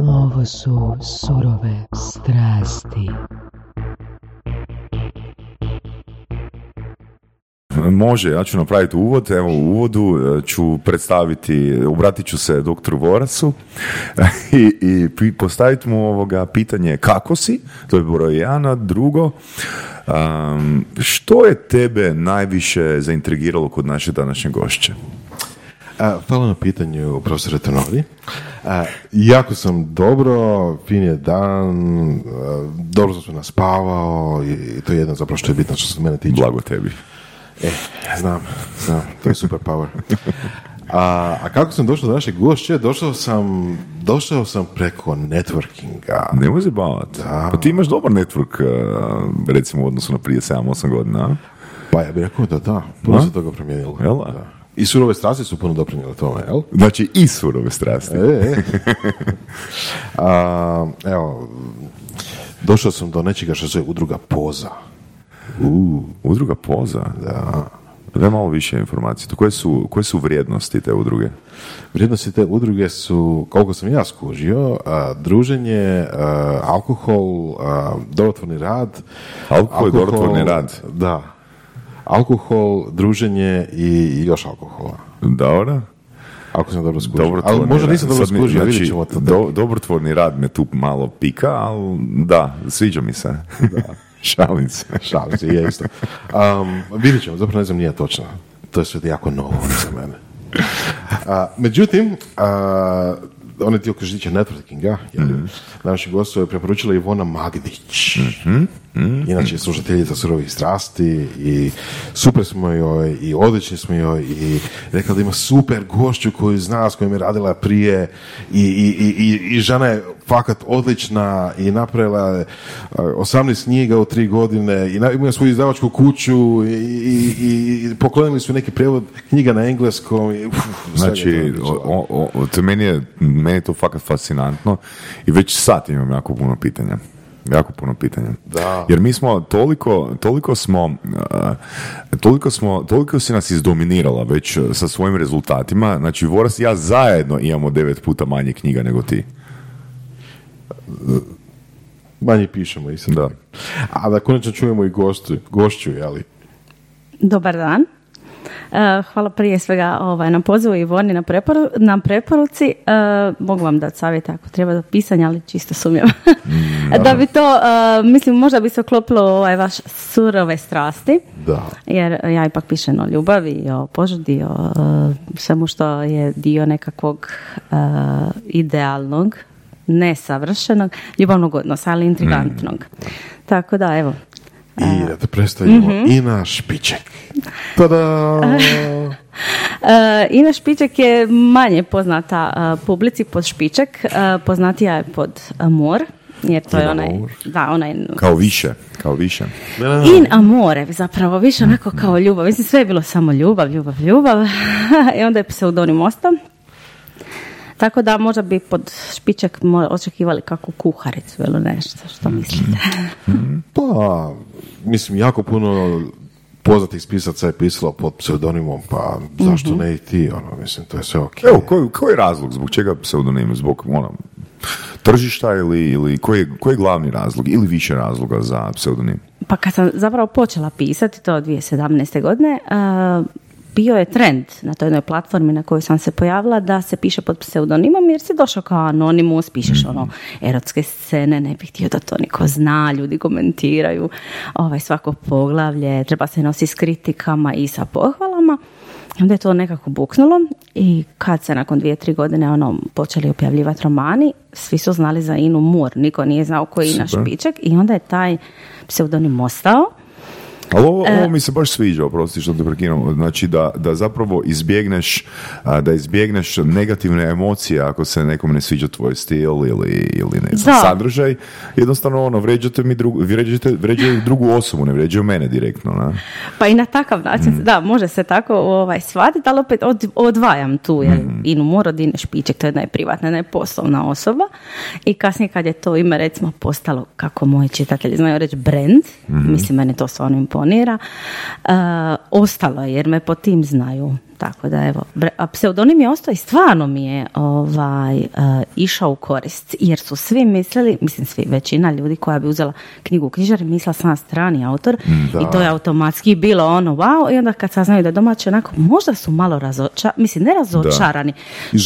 Ovo su surove strasti. Može, ja ću napraviti uvod. Evo u uvodu e, ću predstaviti, obratit ću se doktoru Vorasu i, i postaviti mu ovoga pitanje kako si, to je broj jedan, a drugo, um, što je tebe najviše zaintrigiralo kod naše današnje gošće? Hvala na pitanju, profesore Tenovi. jako sam dobro, fin je dan, dobro sam se naspavao i to je jedno zapravo što je bitno što se mene tiče. Blago tebi. E, znam, znam, to je super power. A, a kako sam došao do našeg gošće? Došao sam, došao sam preko networkinga. Ne može bavat. Da. Pa ti imaš dobar network, recimo u odnosu na prije 7-8 godina. Pa ja bih rekao da da, puno se toga promijenilo. Jel? Da. I surove strasti su puno doprinjele tome, jel? Znači i surove strasti. E, e. a, evo, došao sam do nečega što se zove udruga Poza. U, udruga Poza? Da. Da malo više informacije. Koje su, koje su vrijednosti te udruge? Vrijednosti te udruge su, koliko sam ja skužio, a, druženje, a, alkohol, a, dorotvorni rad. Alkohol, je dorotvorni rad? Da. Alkohol, druženje i još alkohola. Dobro. Ako sam dobro skužio. Ali možda nisam dobro skužio, znači, vidjet ćemo to. Do, dobrotvorni rad me tu malo pika, ali da, sviđa mi se. Da. Šalim se. Šalim se, je isto. Um, vidjet ćemo, zapravo ne znam, nije točno. To je sve jako novo za mene. A, međutim, a, onaj dio koji se tiče networkinga, mm-hmm. naši gostu je preporučila Ivona Magdić. Mm-hmm. Mm-hmm. Inače slušateljica surovih strasti i super smo joj i odlični smo joj i rekla da ima super gošću koju zna s kojom je radila prije i, i, i, i žena je fakat odlična i napravila 18 knjiga u tri godine i ima svoju izdavačku kuću i, i, i poklonili su neki prevod knjiga na engleskom. I, uf, znači, o, o, to meni, je, meni je to fakat fascinantno i već sad imam jako puno pitanja. Jako puno pitanja. Da. Jer mi smo toliko, toliko smo, uh, toliko smo, toliko si nas izdominirala već sa svojim rezultatima. Znači, Voras i ja zajedno imamo devet puta manje knjiga nego ti manje pišemo i Da. A da konačno čujemo i gostu, gošću, jeli? Dobar dan. Uh, hvala prije svega ovaj, na pozivu i Vorni na, preporu, na preporuci. Uh, mogu vam dati savjet ako treba do pisanja, ali čisto sumnjam. Mm, da bi to, uh, mislim, možda bi se oklopilo ovaj vaš surove strasti. Da. Jer ja ipak pišem o ljubavi, o požudi, o svemu što je dio nekakvog idealnog nesavršenog ljubavnog odnosa, ali intrigantnog. Mm. Tako da, evo. I da te predstavimo mm Ina Špiček. Tada! uh, Ina Špiček je manje poznata uh, publici pod Špiček, uh, poznatija je pod Amor, jer to je onaj, da, onaj... Kao više, kao više. In amore, zapravo, više onako kao ljubav. Mislim, sve je bilo samo ljubav, ljubav, ljubav. I onda je pseudonim ostao. Tako da možda bi pod špičak očekivali kakvu kuharicu ili nešto, što mhm. mislite? Mhm. Pa, mislim, jako puno poznatih spisaca je pisalo pod pseudonimom, pa zašto mhm. ne i ti, ono, mislim, to je sve ok. Evo, koji, koji je razlog, zbog čega pseudonim, zbog, ono, tržišta ili, ili koji, je, koji je glavni razlog ili više razloga za pseudonim? Pa kad sam zapravo počela pisati, to 2017. godine, uh, bio je trend na toj jednoj platformi na kojoj sam se pojavila da se piše pod pseudonimom jer si došao kao anonimus, pišeš ono erotske scene, ne bih htio da to niko zna, ljudi komentiraju ovaj, svako poglavlje, treba se nositi s kritikama i sa pohvalama. Onda je to nekako buknulo i kad se nakon dvije, tri godine ono, počeli objavljivati romani, svi su znali za Inu Mur, niko nije znao koji je naš Špiček i onda je taj pseudonim ostao ali ovo, ovo, mi se baš sviđa, oprosti što te prekinem. Znači da, da zapravo izbjegneš, da izbjegneš negativne emocije ako se nekom ne sviđa tvoj stil ili, ili ne znam, sadržaj. Jednostavno ono, vređate mi drugu, vređate, vređaju drugu osobu, ne vređaju mene direktno. Na? Pa i na takav način, mm. da, može se tako ovaj, shvatiti, ali opet od, odvajam tu, jer mm. Inu Morodine Špiček, to je jedna je privatna, jedna je poslovna osoba i kasnije kad je to ime recimo postalo, kako moji čitatelji znaju reći, brand, mm. mislim, mene to stvarno imponira, uh, ostalo je jer me po tim znaju. Tako da evo, a pseudonim je ostao i stvarno mi je ovaj, e, išao u korist, jer su svi mislili, mislim svi, većina ljudi koja bi uzela knjigu u knjižari, mislila sam strani autor i to je automatski bilo ono wow, i onda kad saznaju da je domaće, onako, možda su malo razočarani, mislim, ne razočarani,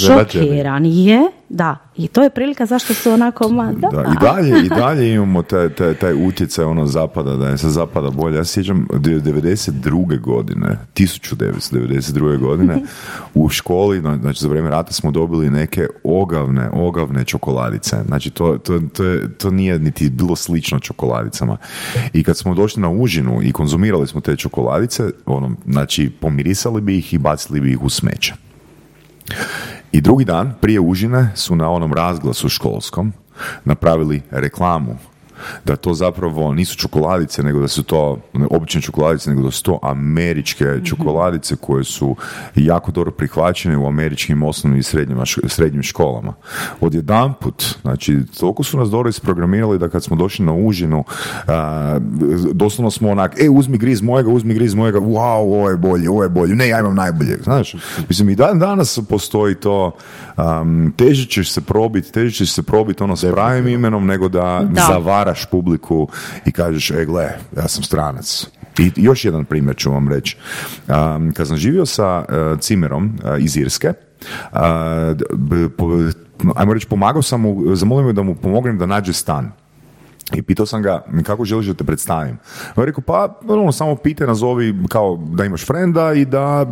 šokirani, je, da, i to je prilika zašto su onako, ma, da, Da, i dalje, i dalje imamo taj, taj, taj utjecaj ono zapada, da je sa zapada bolje. Ja sjećam 92. godine, 1992. godine u školi, znači za vrijeme rata smo dobili neke ogavne, ogavne čokoladice. Znači to, to, to, to nije niti bilo slično čokoladicama. I kad smo došli na užinu i konzumirali smo te čokoladice, ono, znači pomirisali bi ih i bacili bi ih u smeće. I drugi dan, prije užine, su na onom razglasu školskom napravili reklamu da to zapravo nisu čokoladice, nego da su to ne obične čokoladice, nego da su to američke čokoladice koje su jako dobro prihvaćene u američkim osnovnim i srednjima, š- srednjim školama. Odjedanput, znači, toliko su nas dobro isprogramirali da kad smo došli na užinu, a, doslovno smo onak, e, uzmi griz mojega, uzmi griz mojega, wow, ovo je bolje, ovo je bolje, ne, ja imam najbolje, znaš. Mislim, i dan danas postoji to, um, teže ćeš se probiti, teže ćeš se probiti ono s pravim imenom, nego da, Da. Zavaraš publiku i kažeš, e, gle, ja sam stranac. I još jedan primjer ću vam reći. Um, kad sam živio sa uh, Cimerom uh, iz Irske, uh, ajmo reći, pomagao sam mu, zamolio me da mu pomognem da nađe stan. I pitao sam ga kako želiš da te predstavim. On je rekao pa ono, samo pite nazovi kao da imaš frenda i da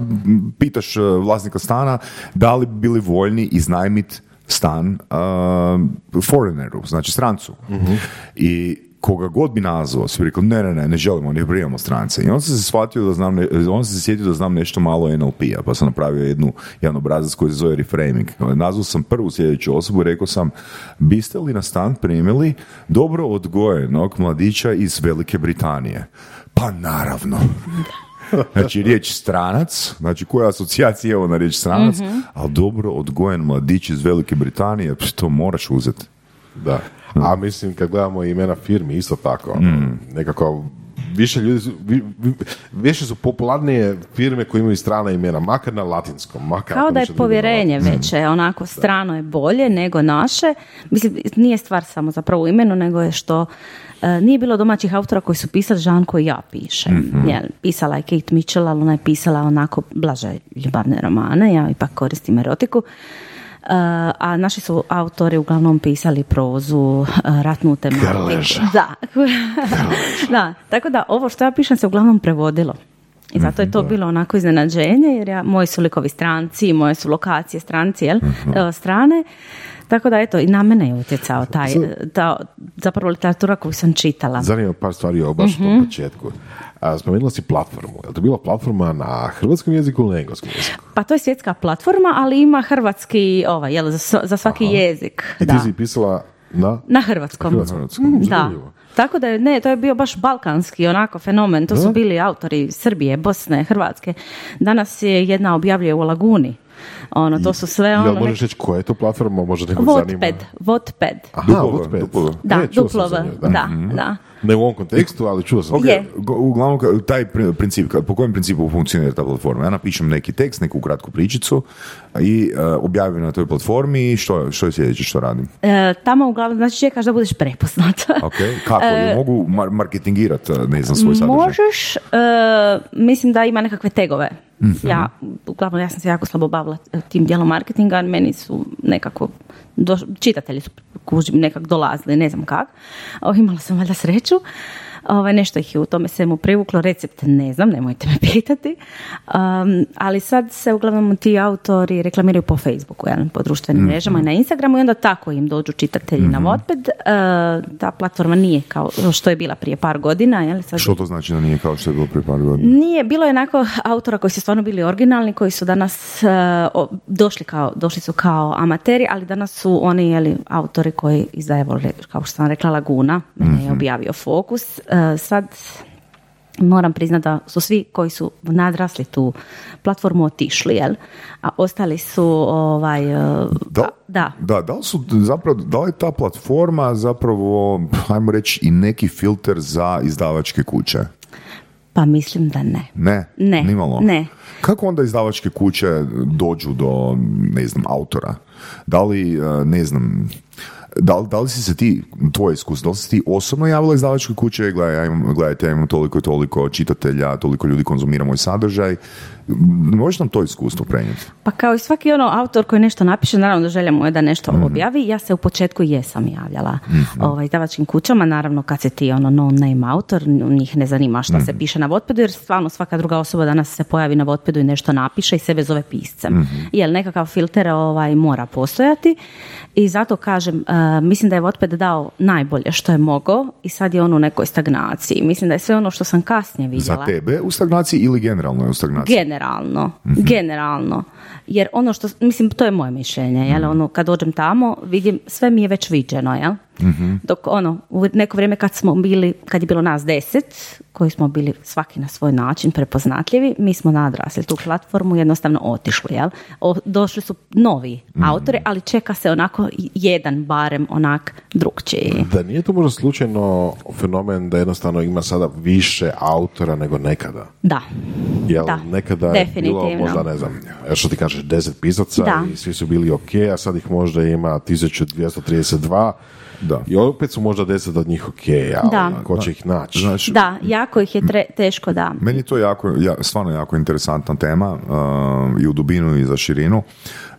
pitaš e, vlasnika stana da li bi bili voljni iznajmit stan uh, foreigneru, znači strancu. I koga god bi nazvao, svi rekli, ne, ne, ne, ne želimo, ne primamo strance. I on se shvatio da znam, on se sjetio da znam nešto malo NLP-a, pa sam napravio jednu, jedan obrazac koji se zove reframing. Nazvao sam prvu sljedeću osobu i rekao sam, biste li na stan primili dobro odgojenog mladića iz Velike Britanije? Pa naravno. Znači, riječ stranac, znači koja asocijacija je ovo na riječ stranac, ali dobro odgojen mladić iz Velike Britanije, pš, to moraš uzeti. Da. A mislim, kad gledamo imena firmi, isto tako. ono, Nekako, više ljudi su, vi- vi- više su popularnije firme koje imaju strana imena, makar na latinskom, makar Kao da je povjerenje veće, onako strano je bolje nego naše. Mislim, nije stvar samo zapravo u imenu, nego je što e, nije bilo domaćih autora koji su pisali žan koji ja pišem. Jel, pisala je Kate Mitchell, ali ona je pisala onako blaže ljubavne romane, ja ipak koristim erotiku. A naši su autori uglavnom pisali prozu, e, ratnu tematiku. Da. da, tako da ovo što ja pišem se uglavnom prevodilo. I zato je to bilo onako iznenađenje, jer ja, moji su likovi stranci, moje su lokacije stranci, jel, e, strane. Tako da, eto, i na mene je utjecao taj, ta, zapravo literatura koju sam čitala. Zanima par stvari o baš Mhm. na tom početku. A, spomenula si platformu. Je li to bila platforma na hrvatskom jeziku ili na engleskom jeziku? Pa to je svjetska platforma, ali ima hrvatski, ovaj, jel, za, za svaki jezik. I ti Da. si pisala na... Na hrvatskom. Hrvatskom. Mm, Da. Tako da je, ne, to je bio baš balkanski onako fenomen. To su bili autori Srbije, Bosne, Hrvatske. Danas je jedna objavljuje u Laguni. Ono, to su sve ono... Jel možeš reći koja je to platforma, možda nekog zanima? Wattpad, Wattpad. Aha, Duplova, Wattpad. duplova. Da, E, duplova, nju, da, da. Ne u ovom kontekstu, ali čuo sam. Ok, Je. go- uglavnom taj pri- princip, po kojem principu funkcionira ta platforma? Ja napišem neki tekst, neku kratku pričicu i e, objavim na toj platformi i što, što je sljedeće što radim? E, tamo uglavnom, znači čekaš da budeš prepoznat. Ok, kako? Jel mogu mar- marketingirati, ne znam, svoj sadržaj? Možeš, e, mislim da ima nekakve tegove. Mhm. Ja, uglavnom, ja sam se jako slabo bavila e, tim dijelom marketinga, meni su nekako, doš- čitatelji su kužim, nekak dolazili, ne znam kak. O, imala sam valjda sreću. Ovaj, nešto ih je u tome svemu privuklo, recept ne znam, nemojte me pitati. Um, ali sad se uglavnom ti autori reklamiraju po Facebooku, jel, po društvenim Mhm. mrežama i na Instagramu i onda tako im dođu čitatelji na Wattpad. Uh, ta platforma nije kao što je bila prije par godina. Jel, sad Što to znači da nije kao što je bilo prije par godina? nije, bilo je onako autora koji su stvarno bili originalni, koji su danas o, došli, kao, došli su kao amateri, ali danas su oni jeli, autori koji izdaje, kao što sam rekla, Laguna, mene je objavio Fokus. E, sad moram priznati da su svi koji su nadrasli tu platformu otišli, jel? A ostali su ovaj... e, Da, a- da. da, da li su zapravo, da li je ta platforma zapravo, ajmo reći, i neki filter za izdavačke kuće? Pa mislim da ne. Ne? Ne, Nimalo? ne. Kako onda izdavačke kuće dođu do, ne znam, autora? Da li, e, ne znam, da da li si se ti, tvoje iskustvo, da li si ti osobno javila izdavačke kuće, gledaj, ja gledajte, ja imam toliko i toliko čitatelja, toliko ljudi konzumira moj sadržaj, možeš nam to iskustvo prenijeti? Pa kao i svaki ono autor koji nešto napiše, naravno da želja mu je da nešto objavi, ja se u početku jesam javljala ovaj, izdavačkim kućama, naravno kad se ti ono no name autor, njih ne zanima šta se piše na Wattpadu, jer stvarno svaka druga osoba danas se pojavi na Wattpadu i nešto napiše i sebe zove piscem. Jer nekakav filter ovaj, mora postojati i zato kažem, eh, mislim da je Wattpad dao najbolje što je mogao i sad je on u nekoj stagnaciji. Mislim da je sve ono što sam kasnije vidjela. Za tebe u stagnaciji ili generalno je u stagnaciji? Generalno, generalno. Jer ono što, mislim, to je moje mišljenje, jel? Ono, kad dođem tamo, vidim, sve mi je već viđeno, jel? Dok ono, u neko vrijeme kad smo bili, kad je bilo nas deset, koji smo bili svaki na svoj način prepoznatljivi, mi smo nadrasli tu platformu, jednostavno otišli, jel? O, došli su novi autori, ali čeka se onako jedan barem onak drugčiji. Da nije to možda slučajno fenomen da jednostavno ima sada više autora nego nekada? Da. Jel, Da, nekada je bilo možda, ne znam, što ti kažeš, deset pisaca Da. i svi su bili ok, a sad ih možda ima 1232 Da. i opet su možda deset od njih ok, ali Da. ko će ih naći? Znaš, Da, jako ih je tre- teško da. Meni je to jako, ja, stvarno jako interesantna tema uh, i u dubinu i za širinu.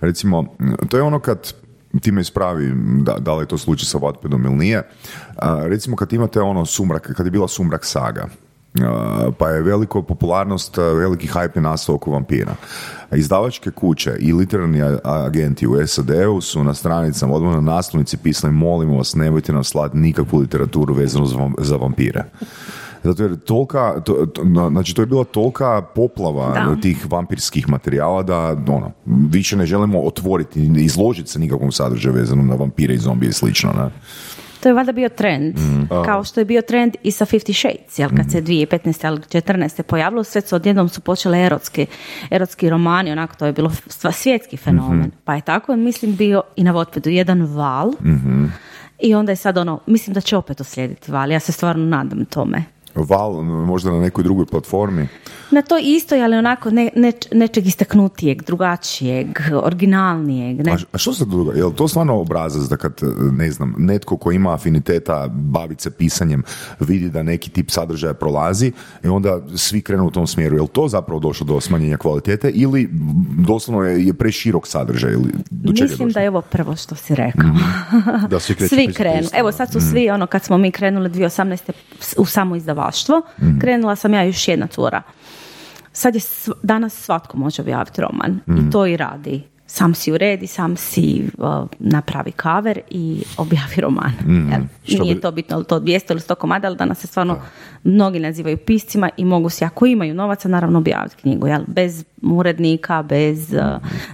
Recimo, to je ono kad ti me ispravi da, da li je to slučaj sa Wattpadom ili nije. Uh, recimo kad imate ono sumrak, kad je bila sumrak saga, pa je veliko popularnost, veliki hype je nastao oko vampira. Izdavačke kuće i literarni agenti u SAD-u su na stranicama, odmah na naslovnici pisali molimo vas, nemojte nam slati nikakvu literaturu vezanu za, vam- za vampire. Zato jer tolika, to, to- na- znači to je bila tolika poplava Da. tih vampirskih materijala da ono, više ne želimo otvoriti, izložiti se nikakvom sadržaju vezanom na vampire i zombije i slično. Ne? To je valjda bio trend, kao što je bio trend i sa Fifty Shades, jel kad se 2015. ali 14. pojavilo, sve su odjednom su počele erotski, erotski romani, onako to je bilo svjetski fenomen. Pa je tako, mislim, bio i na Wattpadu jedan val i onda je sad ono, mislim da će opet uslijediti val, ja se stvarno nadam tome. Val, možda na nekoj drugoj platformi. Na to isto, ali onako ne, neč- nečeg istaknutijeg, drugačijeg, originalnijeg. Ne? A, š- a što se događa? Je li to stvarno obrazac da kad, ne znam, netko ko ima afiniteta baviti se pisanjem vidi da neki tip sadržaja prolazi i onda svi krenu u tom smjeru. Je li to zapravo došlo do smanjenja kvalitete ili doslovno je, je preširok sadržaj? Ili do čega Mislim došlo? da je ovo prvo što si rekao. Da svi svi krenu. Evo sad su svi, ono kad smo mi krenuli 2018. u samo izdavaštvo, krenula sam ja još jedna cura. Sad je sv- danas svatko može objaviti roman i to i radi. Sam si uredi, sam si uh, napravi kaver i objavi roman. Jel? Što Nije bi- to bitno, li to 200 ili 100 komada, ali danas se stvarno mnogi nazivaju piscima i mogu si, ako imaju novaca, naravno objaviti knjigu. Jel? Bez urednika, bez uh,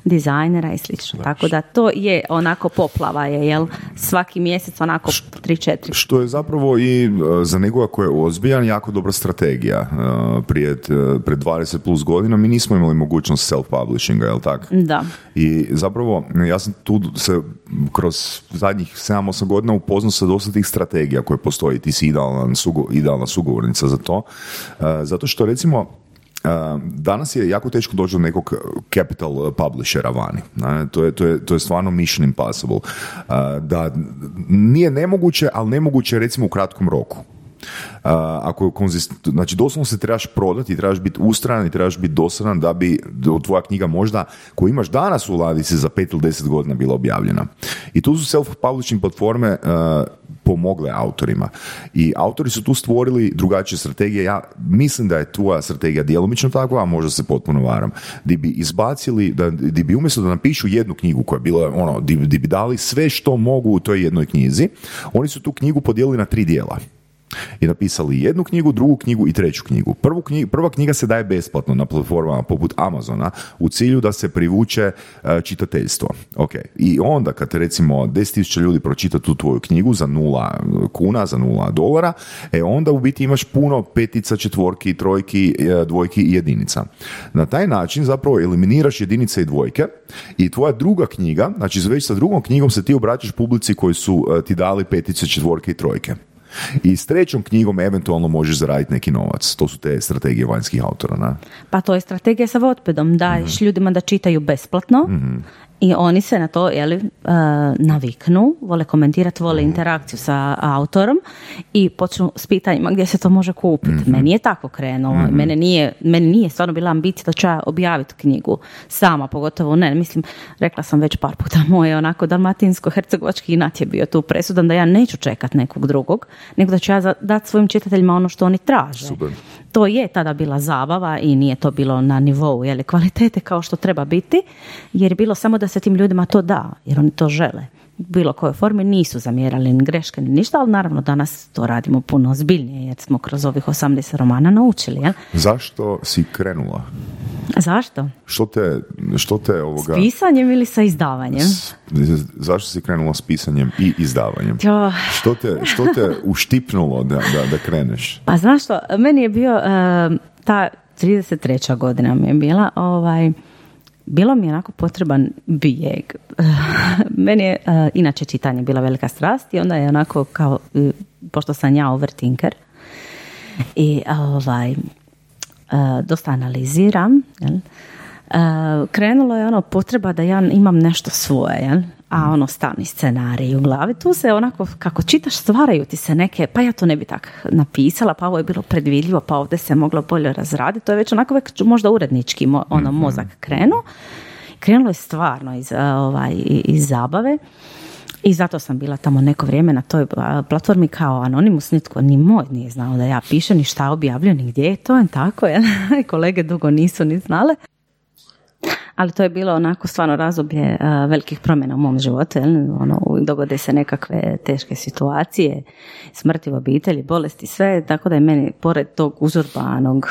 dizajnera i slično. Tako da to je onako poplava je, jel? Svaki mjesec onako 3-4 Što je zapravo i e, za nekoga ko je ozbiljan jako dobra strategija. E, Prije, pred 20 plus godina mi nismo imali mogućnost self-publishinga, jel tako? Da. I zapravo, ja sam tu se kroz zadnjih 7-8 godina upoznao sa dosta tih strategija koje postoji. Ti si idealan, sugo, idealna sugovornica za to. Zato što recimo, danas je jako teško doći do nekog capital publishera vani. To je, to je, to je stvarno mission impossible. E, Da nije nemoguće, ali nemoguće recimo u kratkom roku. Uh, ako je konzist, znači doslovno se trebaš prodati trebaš biti ustrajan i trebaš biti dosadan da bi tvoja knjiga možda koju imaš danas u ladici za pet ili deset godina bila objavljena. I tu su self-publishing platforme pomogle autorima. I autori su tu stvorili drugačije strategije. Ja mislim da je tvoja strategija djelomično takva, a možda se potpuno varam. Di bi izbacili, da, di bi umjesto da napišu jednu knjigu koja je bila ono, di, di bi dali sve što mogu u toj jednoj knjizi, oni su tu knjigu podijelili na tri dijela i napisali jednu knjigu, drugu knjigu i treću knjigu. Prvu knji- prva knjiga se daje besplatno na platformama poput Amazona u cilju da se privuče e, čitateljstvo. Ok. I onda kad recimo 10.000 ljudi pročita tu tvoju knjigu za nula kuna, za nula dolara, e onda u biti imaš puno petica, četvorki, trojki, e, dvojki i jedinica. Na taj način zapravo eliminiraš jedinice i dvojke i tvoja druga knjiga, znači već sa drugom knjigom se ti obraćaš publici koji su e, ti dali petice, četvorke i trojke. I s trećom knjigom eventualno možeš zaraditi neki novac. To su te strategije vanjskih autora, na? Pa to je strategija sa Wattpadom, daješ Mhm. ljudima da čitaju besplatno i oni se na to jeli, e, naviknu, vole komentirati, vole interakciju sa autorom i počnu s pitanjima gdje se to može kupiti. Meni je tako krenulo. Mene nije, meni nije stvarno bila ambicija da ću ja objaviti knjigu sama, pogotovo ne. Mislim, rekla sam već par puta, moj onako dalmatinsko-hercegovački inat je bio tu presudan da ja neću čekat nekog drugog, nego da ću ja dati svojim čitateljima ono što oni traže. Super. To je tada bila zabava i nije to bilo na nivou jeli, kvalitete kao što treba biti, jer je bilo samo da se tim ljudima to da, jer oni to žele. U bilo kojoj formi nisu zamjerali ni greške ni ništa, ali naravno danas to radimo puno ozbiljnije jer smo kroz ovih 80 romana naučili. Jel? Zašto si krenula? Zašto? Što te, što te ovoga... S pisanjem ili sa izdavanjem? s- zašto si krenula s pisanjem i izdavanjem? Jo, Što te, što te uštipnulo da, da, da kreneš? Pa znaš što, meni je bio, e, ta 33. godina mi je bila, ovaj, bilo mi je onako potreban bijeg. meni je e, inače čitanje bila velika strast i onda je onako kao, e, pošto sam ja overthinker i ovaj, e, dosta analiziram, jel? Krenulo je ono potreba da ja imam nešto svoje, jel? A ono stalni scenarij u glavi, tu se onako kako čitaš stvaraju ti se neke, pa ja to ne bi tak napisala, pa ovo je bilo predvidljivo, pa ovdje se moglo bolje razraditi, to je već onako već možda urednički mo- ono mozak krenuo. Krenulo je stvarno iz, ovaj, iz zabave i zato sam bila tamo neko vrijeme na toj platformi kao anonimus, nitko ni moj nije znao da ja pišem, ni šta objavljujem, ni gdje je to, tako je. Kolege dugo nisu ni znale. Ali to je bilo onako stvarno razdoblje a, velikih promjena u mom životu. Jel? Ono, dogode se nekakve teške situacije, smrti u obitelji, bolesti, sve. Tako da je meni, pored tog uzurbanog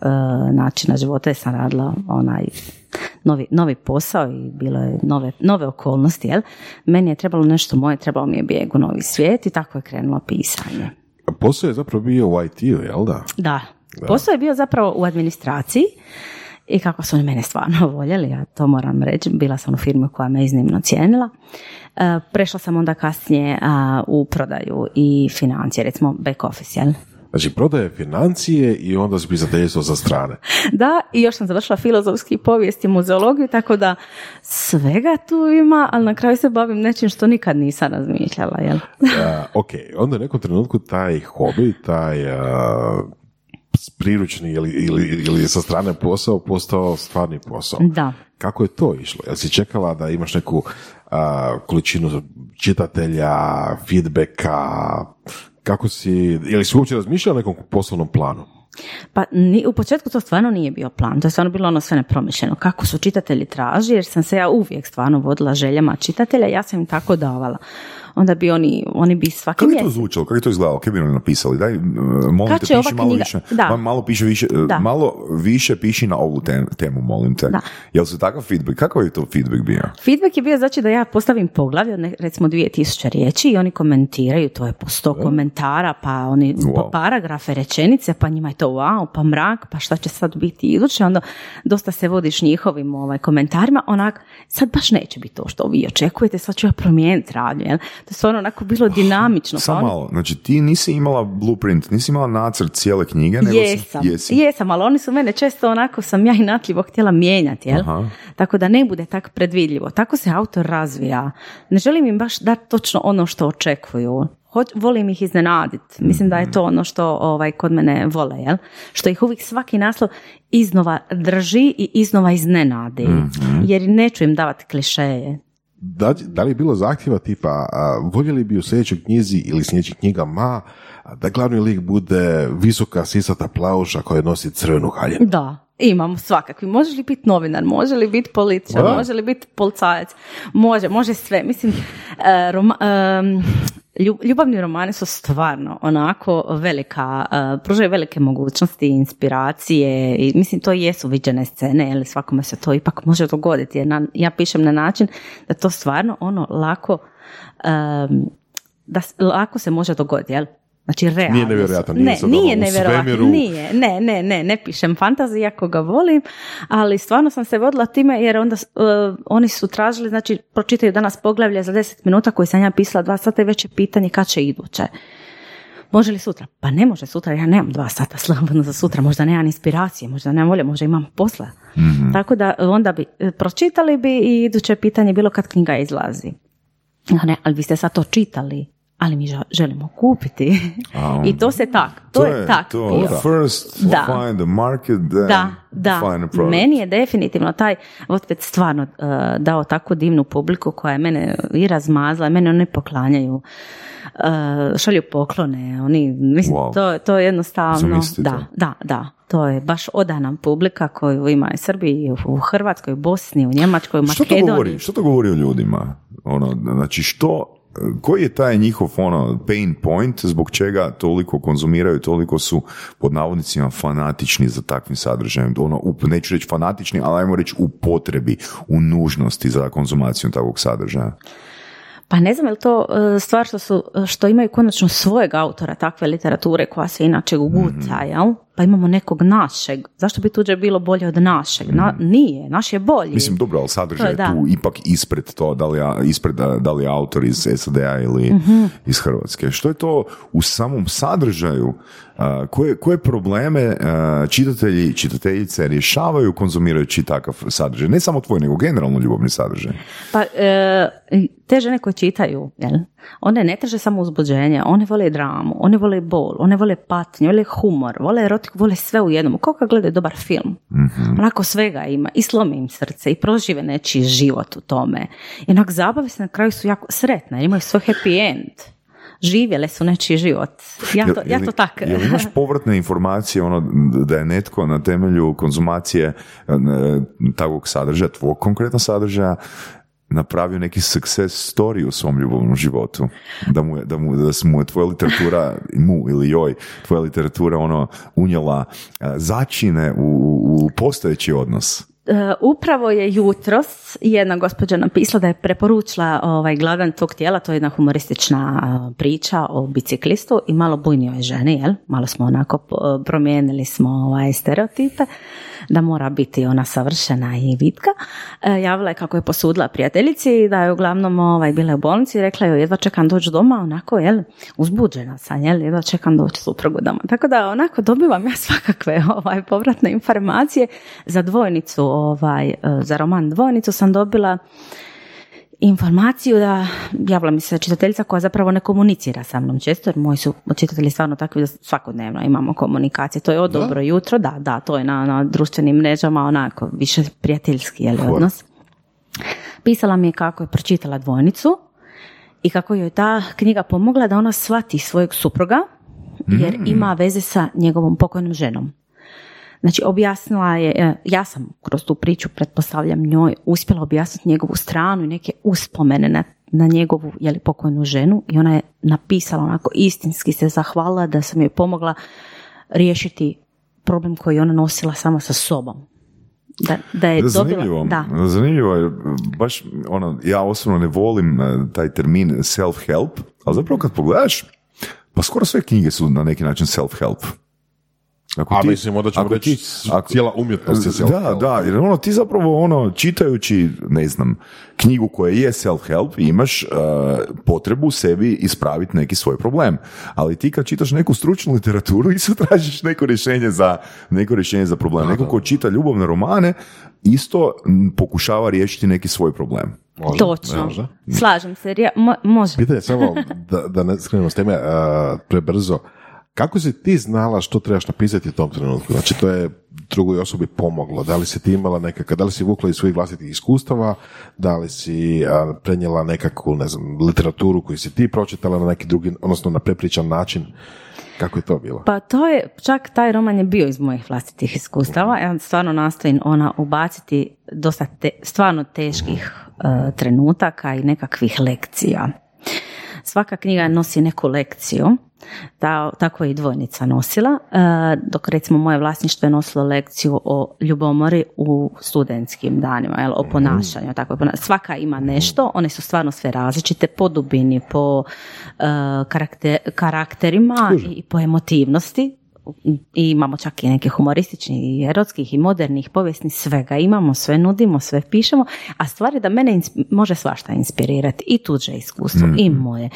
a, načina života, je sam radila onaj novi, novi posao i bilo je nove, nove okolnosti. Jel? Meni je trebalo nešto moje, trebalo mi je bijeg u novi svijet i tako je krenulo pisanje. Posao je zapravo bio u IT-u, jel da? Da. Posao je bio zapravo u administraciji i kako su oni mene stvarno voljeli, ja to moram reći, bila sam u firmi koja me iznimno cijenila. E, prešla sam onda kasnije u prodaju i financije, recimo back office, jel? Znači, prodaje financije i onda spisateljstvo za strane. Da, i još sam završila filozofski povijest i muzeologiju, tako da svega tu ima, ali na kraju se bavim nečim što nikad nisam razmišljala, jel? A, ok, onda u nekom trenutku taj hobi, taj priručni ili, ili, ili sa strane posao postao stvarni posao. Da. Kako je to išlo? Jel si čekala da imaš neku a, količinu čitatelja, feedbacka, kako si, je li si uopće razmišljala o nekom poslovnom planu? Pa ni, u početku to stvarno nije bio plan, to je stvarno bilo ono sve nepromišljeno. Kako su čitatelji traži, jer sam se ja uvijek stvarno vodila željama čitatelja, ja sam im tako davala. Onda bi oni, oni bi svaki Kako je to mjesec... zvučalo? Kako je to izgledalo? Kako bi oni napisali? Daj, molim Kad te, piši malo knjiga- više. Da. Ma- Malo, piše više, uh, Da. malo više piši na ovu tem- temu, molim te. Da. Jel su takav feedback? Kakav je to feedback bio? Feedback je bio znači da ja postavim poglavlje od recimo 2000 riječi i oni komentiraju, to je po 100 komentara, pa oni Wow. po paragrafe, rečenice, pa njima je to wow, pa mrak, pa šta će sad biti iduće, onda dosta se vodiš njihovim ovaj, komentarima, onak, sad baš neće biti to što vi očekujete, sad ću ja promijeniti radnju, jel? To je stvarno onako bilo dinamično. pa Samo malo, znači ti nisi imala blueprint, nisi imala nacrt cijele knjige, nego si- Jesam, jesi. jesam, ali oni su mene često onako sam ja inatljivo htjela mijenjati, jel? Aha. Tako da ne bude tak predvidljivo. Tako se autor razvija. Ne želim im baš dati točno ono što očekuju. Hoć- volim ih iznenaditi. Mislim da je to ono što ovaj, kod mene vole, jel? Što ih uvijek svaki naslov iznova drži i iznova iznenadi. Jer neću im davati klišeje. Da, da li je bilo zahtjeva tipa, a, voljeli bi u sljedećoj knjizi ili sljedećih knjigama da glavni lik bude visoka sisata plauša koja nosi crvenu haljinu? Da, imamo svakakvi. Može li biti novinar, može li biti političar, Da. može li biti policajac, može, može sve. Mislim, e, roma- ljubavni romani su stvarno onako velika, e, pružaju velike mogućnosti, inspiracije i mislim to jesu viđene scene, ali svakome se to ipak može dogoditi. Jer na- ja pišem na način da to stvarno ono lako da lako se može dogoditi, jel? Znači, realno. Nije nevjerojatno, nije ne, sad nije ono u nevjerojatno, svemiru. nije, ne, ne, ne, ne pišem fantaziju, iako ga volim, ali stvarno sam se vodila time jer onda uh, oni su tražili, znači pročitaju danas poglavlje za 10 minuta koji sam ja pisala dva sata i već je pitanje kad će iduće. Može li sutra? Pa ne može sutra, ja nemam dva sata slobodno za sutra, možda nemam inspiracije, možda nemam volje, možda imam posla. Tako da onda bi, e, pročitali bi i iduće pitanje bilo kad knjiga izlazi. Ne, ali vi ste sad to čitali, ali mi želimo kupiti. A, I to se tak, to, je, tak to, bilo. First Da. find the market, then Da, da. find the product. Meni je definitivno taj otpet stvarno uh, dao tako divnu publiku koja je mene i razmazla, mene oni poklanjaju, uh, šalju poklone, oni, mislim, Wow. to, to je jednostavno, Zamislite da, to. da, da, to je baš odana publika koju ima i Srbiji, u Hrvatskoj, u Bosni, u Njemačkoj, u Što to Makedoniji. govori? Što to govori o ljudima? Ono, znači što, koji je taj njihov ono pain point zbog čega toliko konzumiraju, toliko su pod navodnicima fanatični za takvim sadržajem, ono, neću reći fanatični, ali ajmo reći u potrebi, u nužnosti za konzumacijom takvog sadržaja. Pa ne znam je li to e, stvar što, su, što imaju konačno svojeg autora takve literature koja se inače guguca, jel? Pa imamo nekog našeg. Zašto bi tuđe bilo bolje od našeg? Na, nije, naš je bolji. Mislim, dobro, ali sadržaj je tu ipak ispred to, da li, ispred da, li je autor iz SAD-a ili Mhm. iz Hrvatske. Što je to u samom sadržaju? koje, koje probleme čitatelji i čitateljice rješavaju konzumirajući takav sadržaj? Ne samo tvoj, nego generalno ljubavni sadržaj. Pa e, te žene koje čitaju, jel? one ne traže samo uzbuđenje, one vole dramu, one vole bol, one vole patnju, vole humor, vole erotiku, vole sve u jednom. Kako kad gledaju dobar film? Onako svega ima i slomi im srce i prožive nečiji život u tome. I onak zabave se na kraju su jako sretne, imaju svoj happy end. Živjele su nečiji život. Ja to, ja to tak. Jel imaš povratne informacije ono, da je netko na temelju konzumacije e, takvog sadržaja, tvog konkretnog sadržaja, napravio neki success story u svom ljubavnom životu. Da mu je, da mu, da mu je tvoja literatura, mu ili joj, tvoja literatura ono unijela e, začine u, u postojeći odnos. E, upravo je jutros jedna gospođa napisala da je preporučila ovaj gladan tog tijela, to je jedna humoristična a, priča o biciklistu i malo bujnijoj ženi, jel? Malo smo onako promijenili smo ovaj stereotipe da mora biti ona savršena i vitka. E, javila je kako je posudila prijateljici da je uglavnom ovaj, bila u bolnici i rekla je jedva čekam doći doma, onako, jel, uzbuđena sam, jel, jedva čekam doći suprugu doma. Tako da onako dobivam ja svakakve ovaj, povratne informacije za dvojnicu, ovaj, e, za roman dvojnicu sam dobila informaciju da javila mi se čitateljica koja zapravo ne komunicira sa mnom često, jer moji su čitatelji stvarno takvi da svakodnevno imamo komunikacije. To je od dobro jutro, da, da, to je na, na društvenim mrežama onako više prijateljski je odnos. Pisala mi je kako je pročitala dvojnicu i kako joj je ta knjiga pomogla da ona shvati svojeg supruga jer ima veze sa njegovom pokojnom ženom. Znači, objasnila je, e, ja sam kroz tu priču, pretpostavljam njoj, uspjela objasniti njegovu stranu i neke uspomene na, na njegovu jeli, pokojnu ženu i ona je napisala onako istinski se zahvalila da sam joj pomogla riješiti problem koji je ona nosila sama sa sobom. Da, da je Zanimljivo, dobila, da, zanimljivo je, baš ono, ja osobno ne volim e, taj termin self-help, ali zapravo kad pogledaš, pa skoro sve knjige su na neki način self-help. Ako A mislim, onda ćemo ako reći, cijela umjetnost je Da, self-help. da, jer ono ti zapravo ono, čitajući, ne znam, knjigu koja je self-help, imaš e, potrebu sebi ispraviti neki svoj problem. Ali ti kad čitaš neku stručnu literaturu, isto tražiš neko rješenje za, neko rješenje za problem. Neko ko čita ljubavne romane, isto m, pokušava riješiti neki svoj problem. Može, točno. može. Slažem se, jer ja- mo- može. Pitanje je samo, da, da ne skrenemo s teme a, prebrzo, kako si ti znala što trebaš napisati u tom trenutku? Znači, to je drugoj osobi pomoglo. Da li si ti imala nekakav, da li si vukla iz svojih vlastitih iskustava, da li si a, prenijela nekakvu, ne znam, literaturu koju si ti pročitala na neki drugi, odnosno na prepričan način? Kako je to bilo? Pa to je, čak taj roman je bio iz mojih vlastitih iskustava. Ja stvarno nastojim ona ubaciti dosta te, stvarno teških e, trenutaka i nekakvih lekcija. Svaka knjiga nosi neku lekciju, ta, tako je i dvojnica nosila, e, dok recimo moje vlasništvo je nosilo lekciju o ljubomori u studentskim danima, jel, o ponašanju. Tako, svaka ima nešto, one su stvarno sve različite po dubini, po e, karakter- karakterima i po emotivnosti. I imamo čak i neke humorističnih i erotskih i modernih, povijesnih, svega imamo, sve nudimo, sve pišemo, a stvar je da mene ins- može svašta inspirirati i tuđe iskustvo i moje.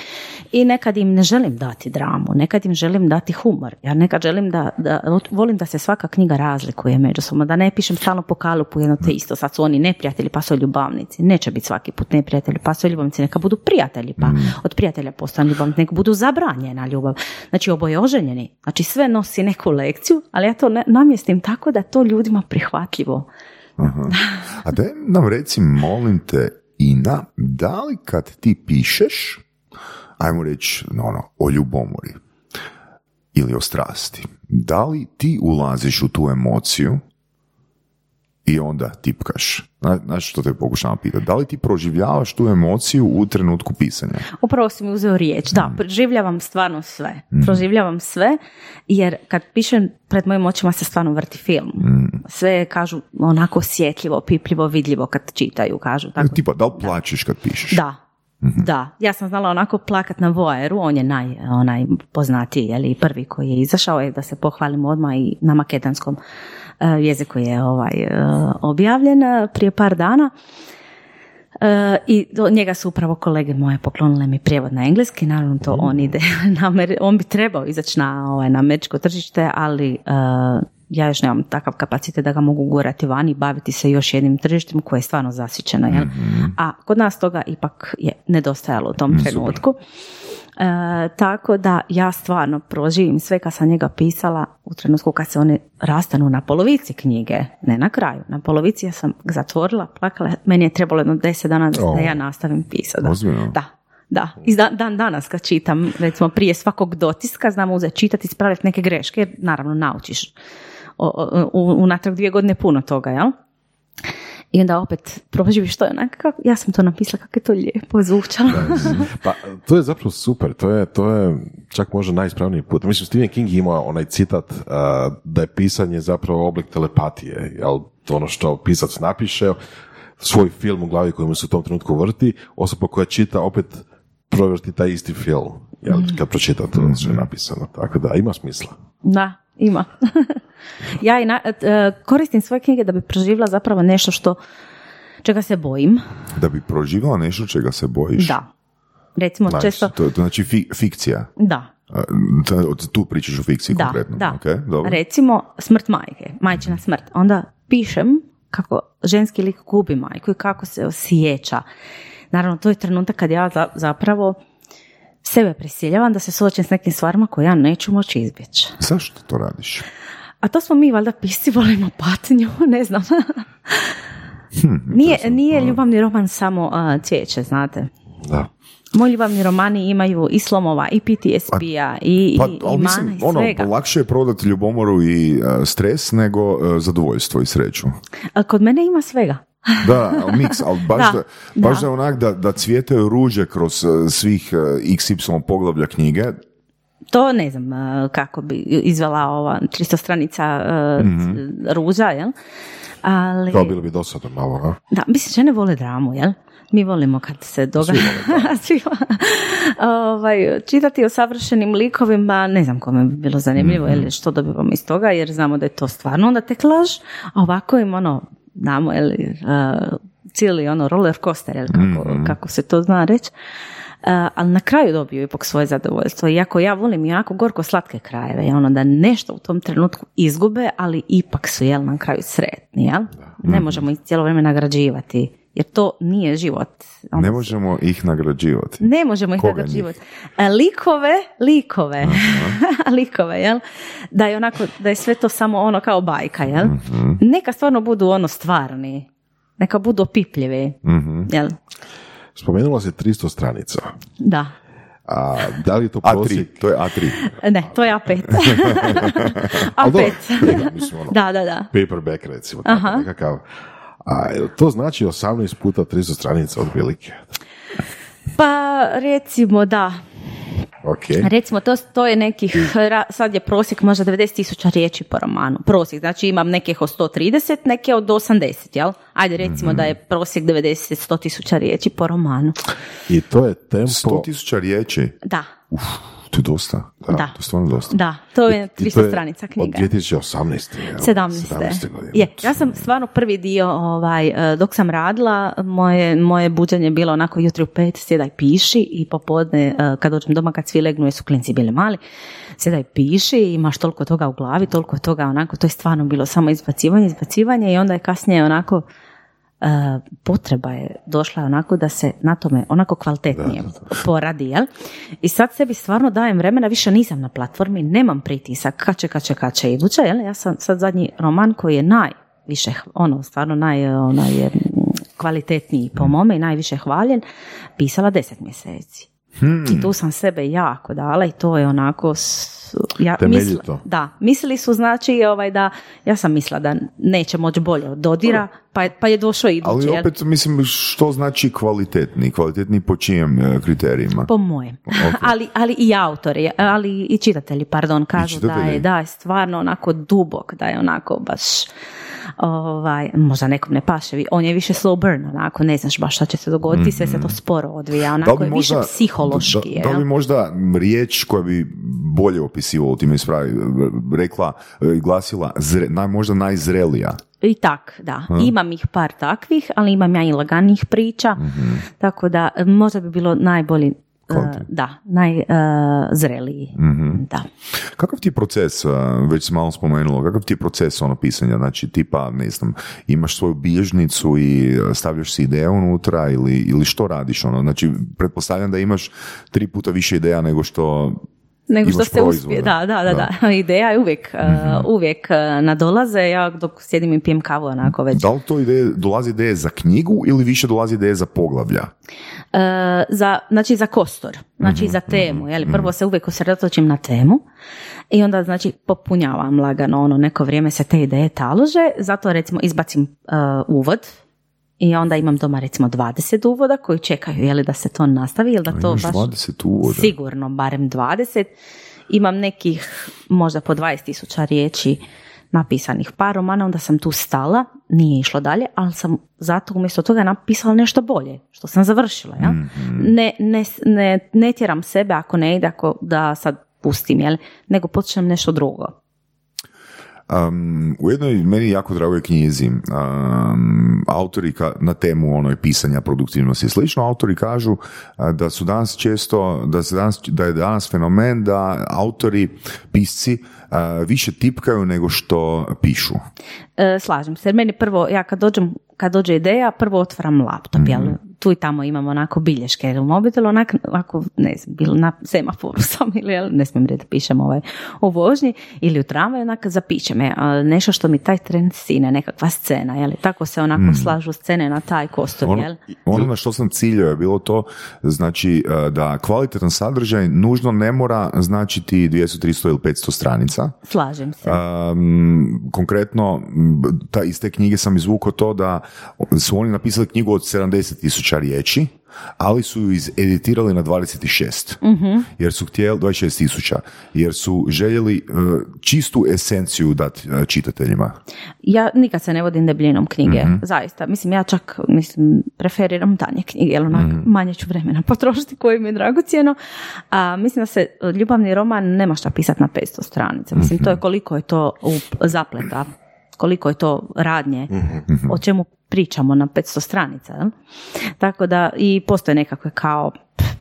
I nekad im ne želim dati dramu, nekad im želim dati humor. Ja nekad želim da, da volim da se svaka knjiga razlikuje međusobno, da ne pišem stalno po kalupu jedno te isto, sad su oni neprijatelji pa su ljubavnici. Neće biti svaki put neprijatelji pa su ljubavnici, neka budu prijatelji pa od prijatelja postanu ljubavnici, neka budu zabranjena ljubav. Znači oboje oženjeni, znači sve nosi neku lekciju, ali ja to namjestim tako da to ljudima prihvatljivo. Aha. A daj nam reci, molim te, Ina, da li kad ti pišeš, ajmo reći, no, ono, o ljubomori ili o strasti, da li ti ulaziš u tu emociju i onda tipkaš? Zna- Znaš što te pokušavam pitati? Da li ti proživljavaš tu emociju u trenutku pisanja? Upravo si mi uzeo riječ. Da, proživljavam stvarno sve. Proživljavam sve, jer kad pišem, pred mojim očima se stvarno vrti film. Sve je, kažu, onako osjetljivo, pipljivo, vidljivo kad čitaju, kažu. Tako. Tipa, da li plačeš kad pišeš? Da, da. Ja sam znala onako plakat na Voeru, on je naj, onaj poznatiji, je li, prvi koji je izašao, je da se pohvalimo odmah i na makedanskom e, jeziku je ovaj e, objavljen e, prije par dana. I do njega su upravo kolege moje poklonile mi prijevod na engleski, naravno to on ide na, on bi trebao izaći na, ovaj, na američko tržište, ali e, ja još nemam takav kapacitet da ga mogu gurati van i baviti se još jednim tržištem koje je stvarno zasićeno. Jel? A kod nas toga ipak je nedostajalo u tom trenutku. E, tako da ja stvarno proživim sve kad sam njega pisala u trenutku kad se one rastanu na polovici knjige, ne na kraju, na polovici ja sam zatvorila, plakala, meni je trebalo jedno deset dana da O. ja nastavim pisati. Da, da. I dan, dan danas kad čitam, recimo prije svakog dotiska, znam uzeti čitati, ispraviti neke greške, jer naravno naučiš o, o, u- unatrag dvije godine puno toga, jel? I onda opet proživiš to je onak, kako, ja sam to napisala, kako je to lijepo zvučalo. Pa, to je zapravo super, to je, to je čak možda najispravniji put. Mislim, Stephen King ima onaj citat uh, da je pisanje zapravo oblik telepatije, jel, to ono što pisac napiše, svoj film u glavi koji mu se u tom trenutku vrti, osoba koja čita opet provrti taj isti film, jel, kad pročita to što je napisano, tako da ima smisla. Da, ima. ja i na- e, koristim svoje knjige da bi proživjela zapravo nešto što čega se bojim. Da bi proživjela nešto čega se bojiš? Da. Recimo Nice. često... To, to znači fi- fikcija. Da, Tu pričaš o fikciji da, konkretno. da. Ok, dobro. Recimo smrt majke, majčina smrt. Onda pišem kako ženski lik gubi majku i kako se osjeća. Naravno, to je trenutak kad ja za- zapravo sebe prisiljavam da se suočim s nekim stvarima koje ja neću moći izbjeći. Zašto to radiš? A to smo mi, valjda, pisci, volimo patnju, ne znam. Hm, nije, nije ljubavni roman samo a, cvijeće, znate. Da. Moji ljubavni romani imaju i slomova, i PTSP-a, i, Pa, i, i mislim, mana, i ono, svega. lakše je prodati ljubomoru i e, stres nego e, zadovoljstvo i sreću. A kod mene ima svega. Da, miks, ali baš da, Da, baš da. da onak da, da cvjetaju ruže kroz e, svih XY poglavlja knjige, To ne znam a, kako bi izvela ova 300 stranica a, ruža, jel? Ali, To bilo bi dosadno malo, a? da, mislim, žene vole dramu, jel? Mi volimo kad se događa. Ovaj, čitati o savršenim likovima, ne znam kome bi bilo zanimljivo, ili što dobivamo iz toga, jer znamo da je to stvarno onda tek laž, a ovako im ono, znamo, ili cijeli ono roller coaster, jel, kako, kako se to zna reći. Uh, ali na kraju dobiju ipak svoje zadovoljstvo. Iako ja volim jako gorko slatke krajeve, je ono da nešto u tom trenutku izgube, ali ipak su jel na kraju sretni, jel? Ne možemo ih cijelo vrijeme nagrađivati, jer to nije život. Onda ne možemo ih nagrađivati. ne možemo ih Koga nagrađivati. E, Likove, likove, likove, jel? Da je onako, da je sve to samo ono kao bajka, jel? Mhm. Neka stvarno budu ono stvarni. Neka budu opipljivi, Mhm. jel? Spomenula se 300 stranica. Da. A da li je to A3, prosjek? to je A3. Ne, to je A5. Ali dobro, A5. da, mislim, ono, Da, da, da. paperback recimo, tako nekakav. A to znači 18 puta 300 stranica otprilike. Pa recimo da, Ok. recimo to, to je nekih, sad je prosjek možda 90 tisuća riječi po romanu, prosjek, znači imam nekih od 130, neke od 80, jel? Ajde recimo da je prosjek 90, 100 tisuća riječi po romanu. I to je tempo... 100 tisuća riječi. Da, To je dosta. Da. To je stvarno dosta. Da, to je I 300 to je stranica Od knjiga. 2018. jel? 17. 17. godine. Je, ja sam stvarno prvi dio, ovaj, e, dok sam radila, moje, moje buđenje je bilo onako jutro u pet, sjedaj piši i popodne e, kad dođem doma, kad svi legnu, su klinci bili mali, sjedaj piši, imaš toliko toga u glavi, toliko toga onako, to je stvarno bilo samo izbacivanje, izbacivanje i onda je kasnije onako potreba je došla onako da se na tome onako kvalitetnije poradi, jel? I sad sebi stvarno dajem vremena, više nisam na platformi, nemam pritisak, kače, kače, kače iduća, jel? Ja sam sad zadnji roman koji je najviše, ono, stvarno naj, onaj, je, kvalitetniji po mome i najviše hvaljen, pisala deset mjeseci. I tu sam sebe jako dala i to je onako ja misla- da, mislili su znači ovaj da ja sam mislila da neće moći bolje od dodira, pa je, pa je došao idući. Ali jel? opet, mislim, što znači kvalitetni? Kvalitetni po čijem e, kriterijima? Po mojem. ali, ali i autori, ali i čitatelji, pardon, kažu da čitatelji. je, da je stvarno onako dubok, da je onako baš ovaj, možda nekom ne paše, on je više slow burn, onako, ne znaš baš šta će se dogoditi, sve se to sporo odvija, onako je više psihološki. Da, da bi možda riječ koja bi bolje opisivala, time ispravi, rekla, e, glasila, zre, naj, možda najzrelija? I tak, da. Imam ih par takvih, ali imam ja i laganijih priča, tako da e, možda bi bilo najbolji, e, Kvalitetno. da, najzreliji. Da. Kakav ti je proces, e, već si malo spomenulo, kakav ti je proces ono pisanja, znači tipa, ne znam, imaš svoju bilježnicu i stavljaš si ideje unutra ili, ili što radiš, ono, znači pretpostavljam da imaš tri puta više ideja nego što Nego što se uspije, da, da, da, da. Ideja je uvijek, uh, uvijek uh, nadolaze, ja dok sjedim i pijem kavu onako već. Da li to ideje, dolazi ideje za knjigu ili više dolazi ideje za poglavlja? Uh, za, znači za kostor, znači za temu, jeli, prvo se uvijek usredotočim na temu i onda znači popunjavam lagano ono, neko vrijeme se te ideje talože, zato recimo izbacim uh, uvod, i onda imam doma recimo 20 uvoda koji čekaju jeli, da se to nastavi ili da to baš 20 uvoda. sigurno barem 20 imam nekih možda po 20 tisuća riječi napisanih par romana, onda sam tu stala, nije išlo dalje, ali sam zato umjesto toga napisala nešto bolje, što sam završila. Ja? Ne, ne, ne, ne tjeram sebe ako ne ide, ako da sad pustim, jel? nego počnem nešto drugo. Um, u jednoj meni jako dragoj knjizi um, autori ka, na temu onoj pisanja produktivnosti i slično, autori kažu da su danas često, da, se danas, da je danas fenomen da autori, pisci a, više tipkaju nego što pišu. E, slažem se, jer meni prvo, ja kad dođem, kad dođe ideja, prvo otvaram laptop, jel? Tu i tamo imam onako bilješke u mobitelu, onak, onako, ne znam, bilo na semaforu sam ili, ne smijem reći da pišem ovaj, u vožnji, ili u tramvaju, onak zapiše me nešto što mi taj trend sine, nekakva scena, jel? Tako se onako slažu scene na taj kostur, Ono, jel? ono na što sam ciljao je bilo to, znači e, da kvalitetan sadržaj nužno ne mora značiti 200, 300 ili 500 stranica. Slažem se. Um, konkretno, ta, iz te knjige sam izvukao to da su oni napisali knjigu od 70 tisuća riječi, ali su ju editirali na 26. Jer su htjeli, 26 tisuća, jer su željeli uh, čistu esenciju dati uh, čitateljima. Ja nikad se ne vodim debljinom knjige, zaista. Mislim, ja čak mislim, preferiram tanje knjige, jer onak manje ću vremena potrošiti koje mi je dragocjeno. A mislim da se ljubavni roman nema šta pisati na 500 stranica. Mislim, to je koliko je to zapleta, koliko je to radnje, o čemu pričamo na 500 stranica. jel? Tako da i postoje nekakve kao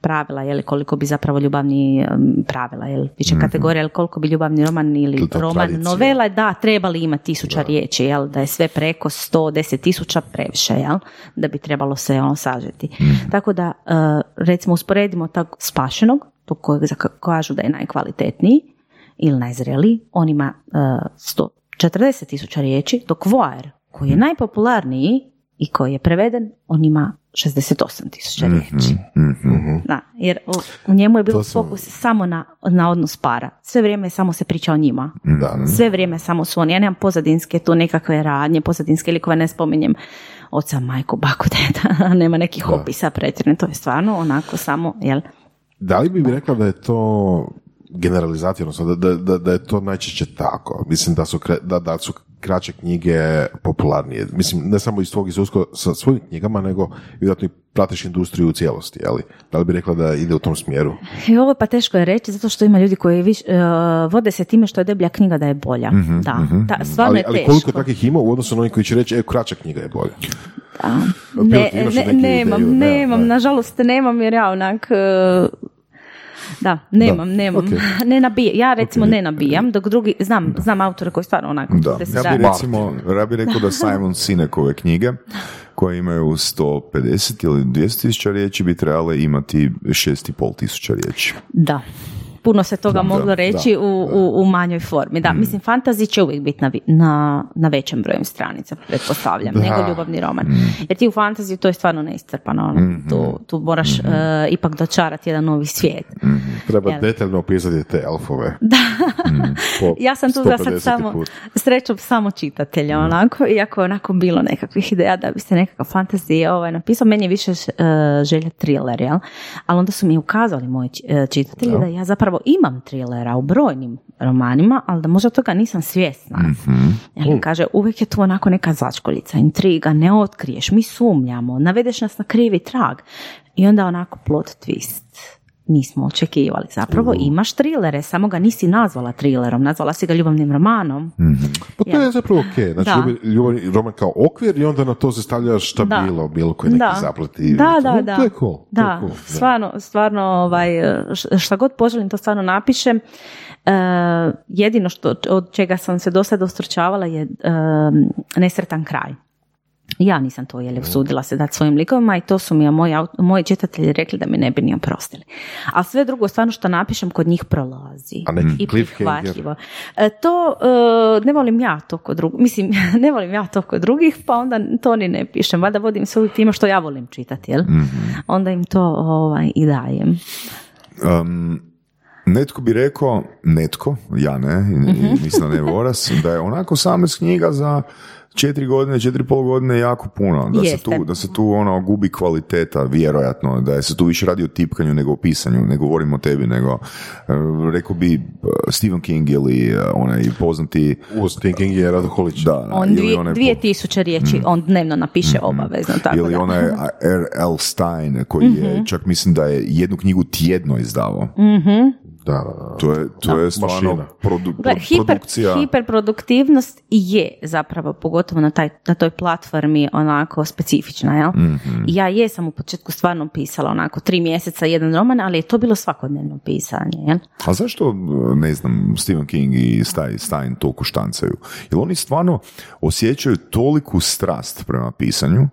pravila, je li koliko bi zapravo ljubavni pravila, je li više kategorija, je li koliko bi ljubavni roman ili To roman tradicija. novela, da, trebali imati tisuća riječi, jel, da je sve preko 110 tisuća previše, jel, da bi trebalo se ono sažeti. Tako da, e, recimo, usporedimo tog spašenog, tog kojeg kažu da je najkvalitetniji ili najzreliji, on ima uh, 140 tisuća riječi, dok Voar, koji je najpopularniji i koji je preveden, on ima 68 tisuća riječi. Da, jer u, u njemu je bilo sam- fokus samo na, na odnos para. Sve vrijeme samo se priča o njima. Da, da. Sve vrijeme samo su oni. Ja nemam pozadinske tu nekakve radnje, pozadinske likove ne spominjem oca, majku, baku, deda, nema nekih opisa pretjerane. To je stvarno onako samo, jel? Da li bi mi rekla da je to generalizacija, odnosno da, da, da, da je to najčešće tako? Mislim da su, da, da su kraće knjige popularnije? Mislim, ne samo iz tvog iskustva sa svojim knjigama, nego vjerojatno i pratiš industriju u cijelosti, ali da li bi rekla da ide u tom smjeru? I ovo pa teško je reći, zato što ima ljudi koji viš, e, vode se time što je deblja knjiga da je bolja. da, da, stvarno Ali, je ali teško. koliko takvih ima u odnosu na oni koji će reći, e, kraća knjiga je bolja? Da. Ne, ne, nemam, ideju? Ne, nemam, ne. nažalost nemam jer ja onak... e, Da, nemam, Da, nemam. ok. Ne nabijam. Ja recimo ne nabijam, dok drugi, znam, znam autore koji stvarno onako... Da, ja bi recimo, ja bi rekao da Simon Sinekove knjige koje imaju 150 ili 200 tisuća riječi bi trebale imati 6,5 tisuća riječi. Da. Puno se toga moglo reći da, u, u, u manjoj formi. Da, mislim, fantazi će uvijek biti na, na, na većem broju stranica, pretpostavljam, Da. nego ljubavni roman. Jer ti u fantaziji to je stvarno neiscrpano. Ono. Tu, tu moraš e, ipak dočarati jedan novi svijet. Treba Jel? detaljno opisati te elfove. Da. Po ja sam tu za sad 150 samo, put. srećom samo čitatelja, onako, iako je onako bilo nekakvih ideja da bi se nekakav fantazij ovaj, napisao, meni je više uh, želja thriller, jel? Ali onda su mi ukazali moji eh, čitatelji da ja zapravo imam thrillera u brojnim romanima, ali da možda toga nisam svjesna. Jel, kaže, uvijek je tu onako neka začkoljica, intriga, ne otkriješ, mi sumnjamo, navedeš nas na krivi trag. I onda onako plot twist nismo očekivali. Zapravo imaš trilere, samo ga nisi nazvala trilerom, nazvala si ga ljubavnim romanom. Pa to Ja. je zapravo ok. Znači, Da. ljubav- ljubavni roman kao okvir i onda na to se stavlja šta Da. bilo, bilo koji neki Da. zapleti. Da, da, da. To je cool. to je Da, cool, stvarno, stvarno, ovaj, šta god poželim, to stvarno napišem. E, jedino što, od čega sam se do sada ustručavala je e, nesretan kraj. Ja nisam to jeli usudila se dati svojim likovima i to su mi moji, moji čitatelji rekli da mi ne bi ni oprostili. A sve drugo stvarno što napišem kod njih prolazi. A I prihvatljivo. E, to e, ne volim ja to kod drugih, mislim, ne volim ja to kod drugih, pa onda to ni ne pišem. Valjda vodim se uvijek time što ja volim čitati, jel? Onda im to ovaj, i dajem. Um, netko bi rekao, netko, ja ne, mislim da ne Voras, da je onako same knjiga za četiri godine, četiri pol godine jako puno. Da se, tu, da se tu ono gubi kvaliteta, vjerojatno, da je se tu više radi o tipkanju nego o pisanju, ne govorim o tebi, nego e, rekao bi e, Stephen King ili e, onaj poznati U Thinking je Radoholić. da, On dvije, onaj dvije tisuće riječi, on dnevno napiše obavezno. Tako ili da. onaj R.L. Stein koji je, čak mislim da je jednu knjigu tjedno izdavao. Da, da, da. To je, to je stvarno Mašina. produ, Gle, pro- hiper, produkcija. hiperproduktivnost je zapravo, pogotovo na, taj, na toj platformi onako specifična, jel? Mhm. Ja jesam u početku stvarno pisala onako tri mjeseca jedan roman, ali je to bilo svakodnevno pisanje, jel? A zašto, ne znam, Stephen King i Stein, Stein toliko štancaju? Jer oni stvarno osjećaju toliku strast prema pisanju,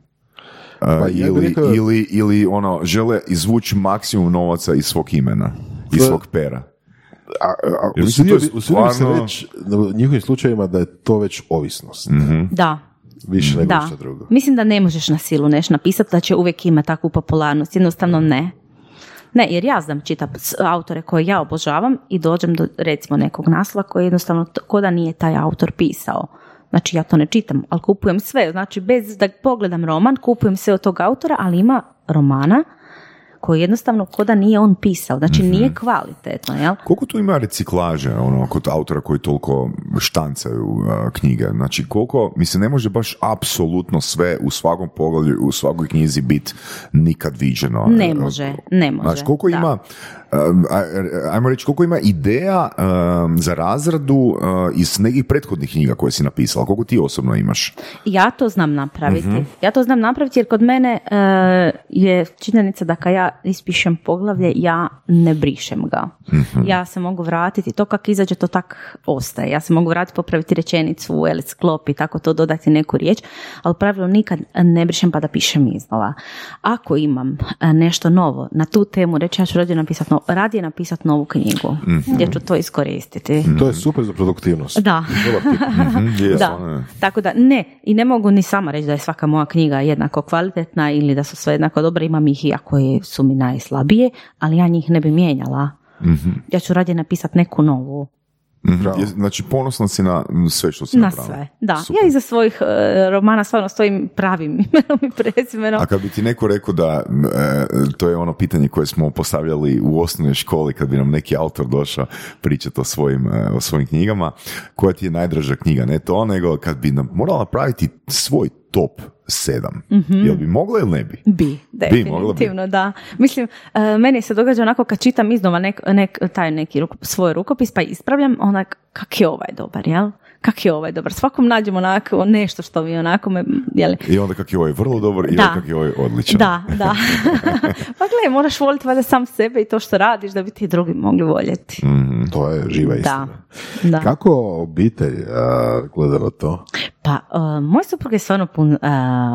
Pa ja bih ili, rekao- ili, ili ono, žele izvući maksimum novaca iz svog imena, je- svog pera. A, a, Jer mislim, usudio to je bi- usudio bi se stvarno- reći da u njihovim slučajevima da je to već ovisnost. Mhm. Da, Više nego da. što drugo. Mislim da ne možeš na silu neš napisati da će uvijek imati takvu popularnost. Jednostavno ne. Ne, jer ja znam čitati autore koje ja obožavam i dođem do recimo nekog naslova koji jednostavno ko da nije taj autor pisao. Znači ja to ne čitam, ali kupujem sve. Znači bez da pogledam roman, kupujem sve od tog autora, ali ima romana koji jednostavno ko da nije on pisao. Znači nije kvalitetno, jel? Koliko tu ima reciklaže ono, kod autora koji toliko štancaju uh, knjige? Znači koliko, mislim, ne može baš apsolutno sve u svakom poglavlju, u svakoj knjizi biti nikad viđeno. Ne može, ne može. Znači koliko da. ima, ajmo reći, koliko ima ideja za razradu uh, iz nekih prethodnih knjiga koje si napisala? Koliko ti osobno imaš? Ja to znam napraviti. Mhm. Ja to znam napraviti jer kod mene e, je činjenica da kad ja ispišem poglavlje, ja ne brišem ga. Mhm. Ja se mogu vratiti, to kak izađe, to tak ostaje. Ja se mogu vratiti, popraviti rečenicu u Alice Klop i tako to dodati neku riječ, ali u pravilu nikad ne brišem pa da pišem iznova. Ako imam e, nešto novo na tu temu, reći ja ću radije napisati, no, radije napisati novu knjigu, Mhm. jer ću to iskoristiti. To je super za produktivnost. Da. Mhm, je, Da, je. tako da ne, i ne mogu ni sama reći da je svaka moja knjiga jednako kvalitetna ili da su sve jednako dobre, imam ih i koje su mi najslabije, ali ja njih ne bi mijenjala. Ja ću radije napisati neku novu. Je- Znači, ponosna si na sve što si Na napravila. sve, da. Super. Ja iza svojih e, romana stvarno stojim pravim imenom i prezimenom. A kad bi ti neko rekao da, e, to je ono pitanje koje smo postavljali u osnovnoj školi, kad bi nam neki autor došao pričati o svojim, e, o svojim knjigama, koja ti je najdraža knjiga, ne to, nego kad bi nam morala napraviti svoj top sedam, jel bi mogla ili ne bi? Bi, mogla bi. definitivno, da. Mislim, e, meni se događa onako kad čitam iznova nek, nek, taj neki ruko- svoj rukopis pa ispravljam, onak, kak je ovaj dobar, jel? Kak je ovaj dobar. Svakom nađem onako nešto što mi onako me, jel? I onda kak je ovaj vrlo dobar i Da. onda kak je ovaj odličan. Da, da. pa gle, moraš voljeti valjda sam sebe i to što radiš da bi ti drugi mogli voljeti. To je živa istina. Da, da. Kako obitelj a, gleda na to? Pa, uh, moj suprug je stvarno pun uh,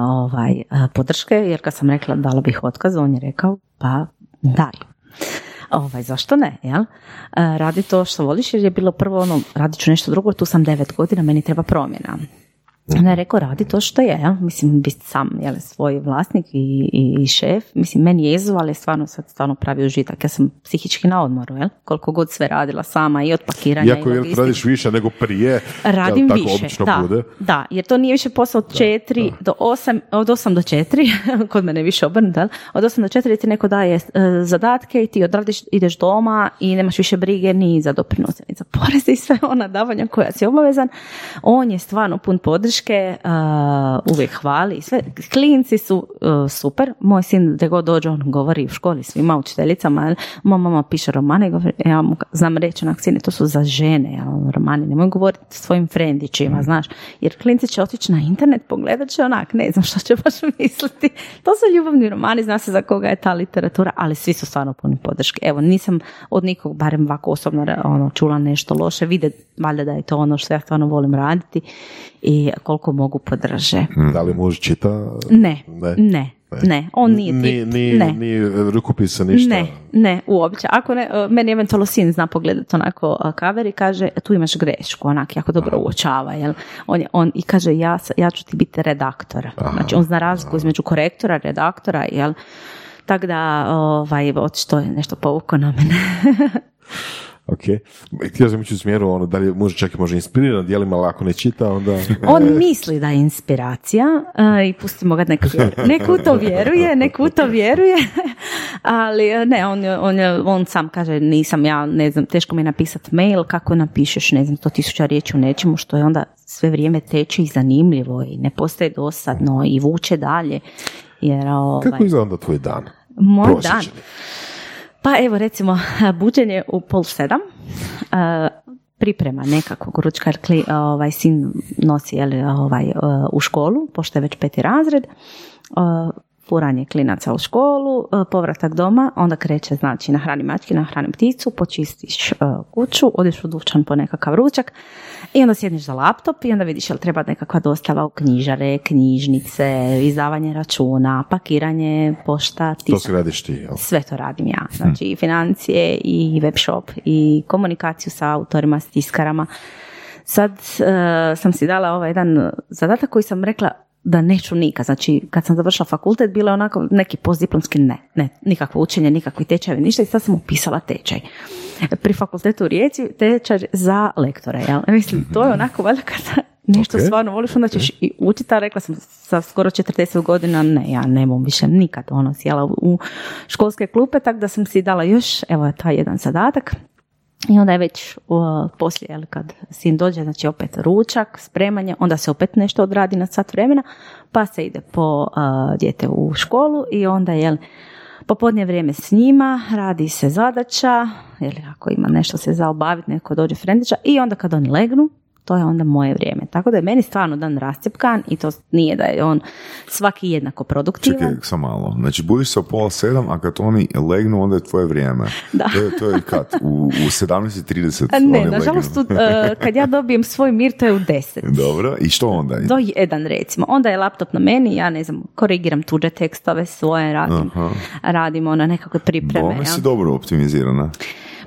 ovaj, uh, podrške, jer kad sam rekla dala bih otkaz, on je rekao, pa daj. Ovaj, zašto ne, jel? Uh, radi to što voliš, jer je bilo prvo ono, radit ću nešto drugo, tu sam devet godina, meni treba promjena. Onda je rekao, radi to što je, jel? Mislim, biti sam, jel, svoj vlasnik i, i, i šef. Mislim, meni je izazov, ali stvarno sad stvarno pravi užitak. Ja sam psihički na odmoru, jel? Koliko god sve radila sama i od pakiranja Iako i radiš više nego prije, Radim jel tako više, da, bude. da, jer to nije više posao od četiri do osam, od osam do četiri, kod mene je više obrnuto, jel? od osam do četiri ti neko daje e, zadatke i ti odradiš, ideš doma i nemaš više brige ni za doprinose, ni za poreze i sve ona davanja koja si obavezan. On je stvarno pun podrške, e, uvijek hvali sve. Klinci su e, super, moj sin gdje god dođe on govori u školi svima učiteljicama, moja mama piše romane, i govori, ja mu znam reći onak sine, to su za žene, jel, romani, nemoj govoriti svojim frendićima, znaš, jer klinci će otići na internet, pogledat će onak, ne znam što će baš misliti. To su ljubavni romani, zna se za koga je ta literatura, ali svi su stvarno puni podrške. Evo, nisam od nikog, barem ovako osobno, ono, čula nešto loše, vide valjda da je to ono što ja stvarno volim raditi i koliko mogu podrže. Da li muž čita? Ne, Ne. ne, ne, on nije Ni, tip, ni, ne. ni rukopisa, ništa. Ne, ne, uopće. Ako ne, e, meni eventualno sin zna pogledati onako a, cover i kaže tu imaš grešku, onak jako dobro uočava, jel? On, je- on i kaže ja, ja ću ti biti redaktor. Znači on zna razliku između korektora, redaktora, jel? Tako da, ovaj, očito je nešto povukao na mene. Ok. Htio sam ići u smjeru, ono, da li muž čak i može inspiriran dijelima, ali ako ne čita, onda... On misli da je inspiracija a, i pustimo ga nek, nek u to vjeruje, nek u to vjeruje, ali a, ne, on, on, on sam kaže nisam ja, ne znam, teško mi je napisati mail, kako napišeš, ne znam, sto tisuća riječi u nečemu što je onda sve vrijeme teče i zanimljivo i ne postaje dosadno i vuče dalje. Jer, ovaj, Kako izgleda onda tvoj dan? moj dan, Prosječni. Pa evo recimo buđenje u pol sedam, priprema nekakvog ručka jer kli- ovaj, sin nosi jeli, ovaj, a, u školu, pošto je već peti razred, a, furanje klinaca u školu, a, povratak doma, onda kreće znači nahranim mački, nahranim pticu, počistiš a, kuću, odeš u dućan po nekakav ručak i onda sjedneš za laptop i onda vidiš jel treba nekakva dostava u knjižare, knjižnice, izdavanje računa, pakiranje, pošta, To tisak. si radiš ti, jel? Sve to radim ja. Znači i financije i web shop i komunikaciju sa autorima, s tiskarama. Sad e, sam si dala ovaj jedan zadatak koji sam rekla da neću nikad. Znači, kad sam završila fakultet, bilo je onako neki postdiplomski ne, ne, nikakvo učenje, nikakvi tečajevi, ništa i sad sam upisala tečaj. Pri fakultetu u Rijeci tečaj za lektore, jel? Mislim, to je onako valjda kada nešto Ok. stvarno voliš, onda ćeš i učiti, a rekla sam sa skoro 40 godina, ne, ja ne mogu više nikad ono sjela u, u školske klupe, tako da sam si dala još, evo taj jedan zadatak. I onda je već uh, poslije, jel, kad sin dođe, znači opet ručak, spremanje, onda se opet nešto odradi na sat vremena, pa se ide po uh, dijete u školu i onda, jel, popodnje vrijeme s njima, radi se zadaća, ili ako ima nešto se za obaviti, neko dođe frendića i onda kad oni legnu, to je onda moje vrijeme. Tako da je meni stvarno dan rascjepkan i to nije da je on svaki jednako produktivan. Čekaj, samo malo. Znači, budiš se u pola sedam, a kad oni legnu, onda je tvoje vrijeme. Da. To je, to je kad? U, u 17.30 A Ne, nažalost, e, kad ja dobijem svoj mir, to je u deset. Dobro, i što onda? Do jedan recimo. Onda je laptop na meni, ja ne znam, korigiram tuđe tekstove svoje, radim, Aha. radimo na nekakve pripreme. Bome jel? si dobro optimizirana.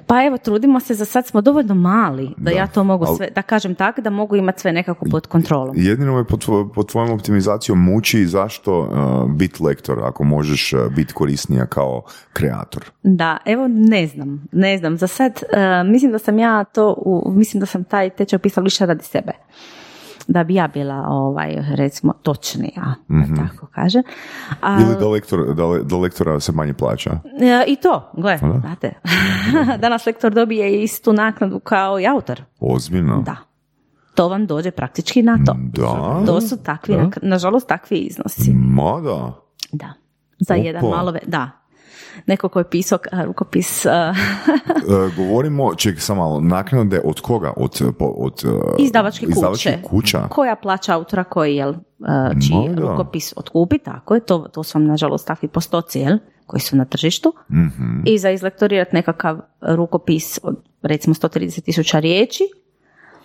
Pa evo, trudimo se, za sad smo dovoljno mali da, Da, ja to mogu sve, da kažem tak, da mogu imati sve nekako pod kontrolom. Jedino me pod, pod tvojom optimizacijom muči zašto uh, biti lektor ako možeš uh, biti korisnija kao kreator. Da, evo ne znam, ne znam, za sad e, mislim da sam ja to, u, mislim da sam taj tečaj upisala više radi sebe. Da bi ja bila, ovaj, recimo, točnija, da tako kaže. A, Ili da, lektor, da, le- da lektora se manje plaća. e, I to, gle, da. znate, danas lektor dobije istu naknadu kao i autor. Ozbiljno? Da. To vam dođe praktički na to. Da? To su takvi, nak- nažalost, takvi iznosi. Ma da. Da. Za Opa. jedan malo, ve- da. Neko ko je pisao rukopis E, govorimo, ček, samo malo, naknade od koga? Od, po- od, e, izdavačke kuće. kuća? Koja plaća autora koji jel, a, čiji rukopis otkupi, tako je, to, to su vam nažalost takvi postoci, jel, koji su na tržištu. Mhm. I za izlektorirati nekakav rukopis od recimo 130 tisuća riječi,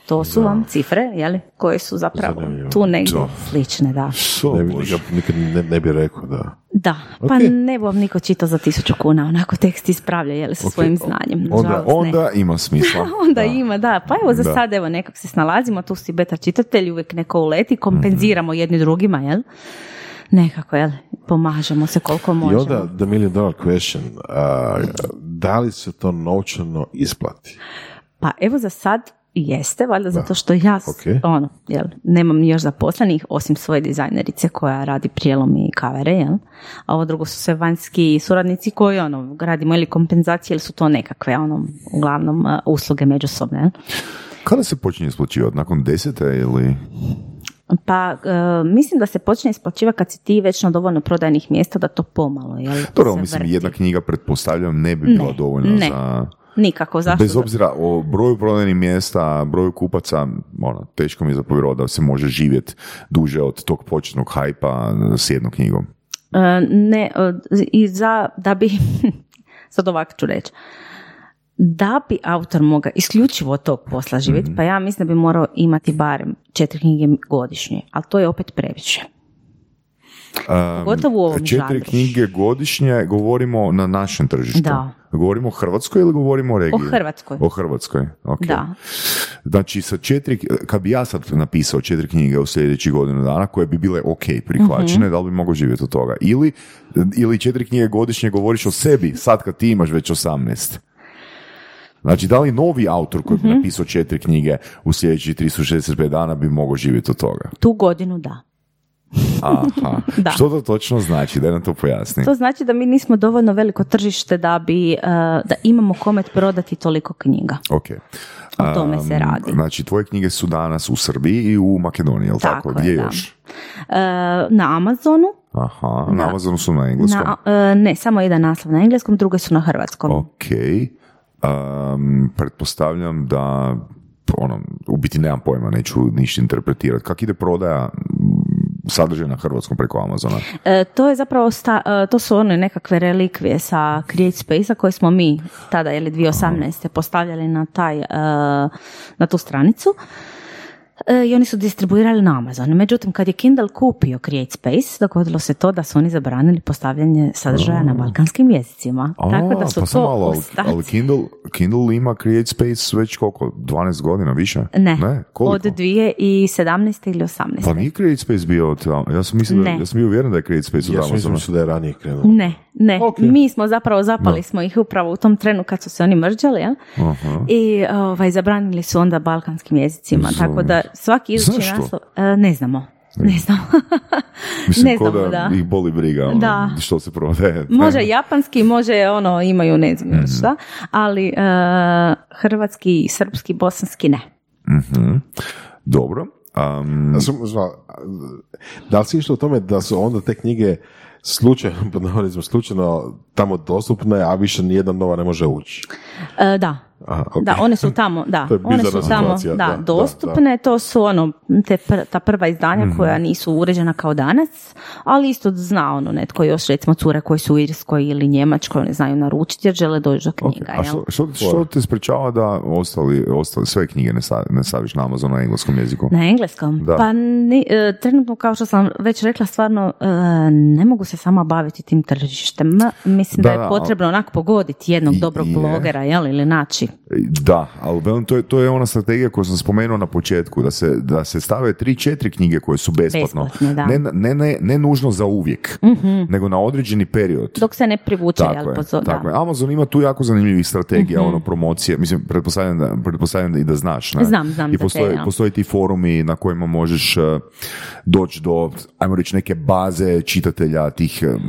to su vam cifre, jeli, koje su zapravo Zanimljivo. tu negdje Da. slične, da. So, Ne bi, nikad, ne, ne bi rekao da. Da, pa Ok. ne bi vam niko čitao za tisuću kuna, onako tekst ispravlja, jel, sa Ok, svojim znanjem. onda-. Onda ima smisla. Onda ima, da. Pa evo za Da. sad, evo, nekak se snalazimo, tu si beta čitatelj, uvijek neko uleti, kompenziramo jedni drugima, jel? Nekako, jel? Pomažemo se koliko I možemo. onda, the million dollar question, a, da li se to novčano isplati? Pa evo za sad jeste, valjda zato što ja, s- Ok. ono, jel, nemam još zaposlenih, osim svoje dizajnerice koja radi prijelom i kavere, jel? A ovo drugo su sve vanjski suradnici koji, ono, radimo ili kompenzacije ili su to nekakve, ono, uglavnom, uh, usluge međusobne, jel? Kada se počinje isplaćivati? Nakon desete ili... Pa e, mislim da se počne isplaćivati kad si ti već na dovoljno prodajnih mjesta da to pomalo, jel? Dobro, mislim, vrti. jedna knjiga, pretpostavljam, ne bi bila Ne, dovoljna ne. za... Nikako, zašto? Bez obzira o broju prodajnih mjesta, broju kupaca, ono, teško mi je za povjerovati da se može živjeti duže od tog početnog hajpa s jednom knjigom. E, ne, e, i za, da bi, sad ovako ću reći, da bi autor mogao isključivo od tog posla živjeti, Mhm. pa ja mislim da bi morao imati barem četiri knjige godišnje, ali to je opet previše. Pogotovo u ovom Četiri žanru. knjige godišnje govorimo na našem tržištu. Da. Govorimo o Hrvatskoj ili govorimo o regiji? O Hrvatskoj. O Hrvatskoj, ok. Da. Znači, sa četiri, kad bi ja sad napisao četiri knjige u sljedećih godinu dana, koje bi bile ok prihvaćene, da li bi mogao živjeti od toga? Ili, ili četiri knjige godišnje govoriš o sebi, sad kad ti imaš već 18. Znači, da li novi autor koji bi napisao četiri knjige u sljedećih 365 dana bi mogao živjeti od toga? Tu godinu da. Aha. Da. Što to točno znači? Da nam to pojasni. To znači da mi nismo dovoljno veliko tržište da bi, e, da imamo kome prodati toliko knjiga. Ok. O tome se radi. Znači, tvoje knjige su danas u Srbiji i u Makedoniji, jel tako? Tako je, Gdje da. još? E, na Amazonu, Aha, na Amazonu su na engleskom. na, e, ne, samo jedan naslov na engleskom, druge su na hrvatskom. Ok. Um, pretpostavljam da ono, u biti nemam pojma, neću ništa interpretirati. Kako ide prodaja m, sadržaja na hrvatskom preko Amazona? E, to je zapravo, sta, e, to su one nekakve relikvije sa Create Space-a koje smo mi tada, ili 2018. postavljali na taj, e, na tu stranicu. E, I oni su distribuirali na Amazon. Međutim, kad je Kindle kupio Create Space, dogodilo se to da su oni zabranili postavljanje sadržaja na balkanskim jezicima. Tako da su pa to malo, ali, ostaci- ali Kindle, Kindle ima Create Space već koliko? 12 godina više? Ne, ne? Koliko? od 2017. ili 18. Pa nije Create Space bio od. Ja sam mislio da, Ne. ja sam bio uvjeren da je Create Space od Ja sam Amazona. mislim da je ranije krenuo. Ne, ne. Ok. Mi smo zapravo zapali smo ih upravo u tom trenu kad su se oni mrđali, jel? I ovaj, zabranili su onda balkanskim jezicima. Tako da svaki idući Zašto? naslov... e, ne znamo. Ne znamo. Mislim, ne znamo, da, da. ih boli briga ono, Da. što se prodaje. Može japanski, može ono, imaju ne znam još šta, ali e, hrvatski, srpski, bosanski ne. Mhm. Dobro. Um, Ja sam zva- da li si išlo u tome da su onda te knjige slučajno, slučajno tamo dostupne, a više nijedna nova ne može ući? E, da, Aha, ok. Da, one su tamo, da, one su tamo, da, da, da, dostupne, to su ono, te pr- ta prva izdanja Mhm. koja nisu uređena kao danas, ali isto zna ono netko još, recimo cure koji su u Irskoj ili Njemačkoj, ne znaju naručiti jer žele doći do knjiga, A jel? što, što, što te sprečava da ostali, ostali sve knjige ne, stavi, ne staviš na Amazon na engleskom jeziku? Na engleskom? Da. Pa ni- e, trenutno, kao što sam već rekla, stvarno e, ne mogu se sama baviti tim tržištem. Mislim da, Da, je da, potrebno onak pogoditi jednog I- dobrog je. blogera, jel, ili naći. Da, ali to je, to je ona strategija koju sam spomenuo na početku, da se, da se stave tri, četiri knjige koje su besplatno. Ne, ne, ne, ne nužno za uvijek, nego na određeni period. Dok se ne privuče, Tako je, pozor- tako da. je. Amazon ima tu jako zanimljivih strategija, Mhm. ono promocije, mislim, pretpostavljam da, pretpostavljam da i da znaš. Ne? Znam, znam I postoje, postoje ti forumi na kojima možeš uh, doći do, ajmo reći, neke baze čitatelja tih uh,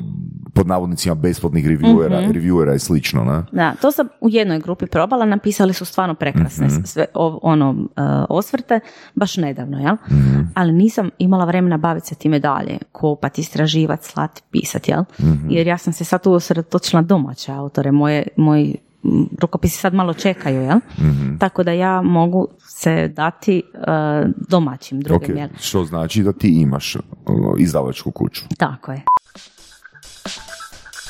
pod navodnicima besplatnih reviewera, Mhm. reviewera i slično, ne? Da, to sam u jednoj grupi probala, napisali su stvarno prekrasne Mhm. sve o- ono e, osvrte, baš nedavno, jel? Mhm. Ali nisam imala vremena baviti se time dalje, kopati, istraživati, slati, pisati, jel? Mhm. Jer ja sam se sad tu usredotočila na domaće autore, moje, moji rukopisi sad malo čekaju, jel? Mhm. Tako da ja mogu se dati e, domaćim drugim, Ok, jel? što znači da ti imaš uh, izdavačku kuću. Tako je.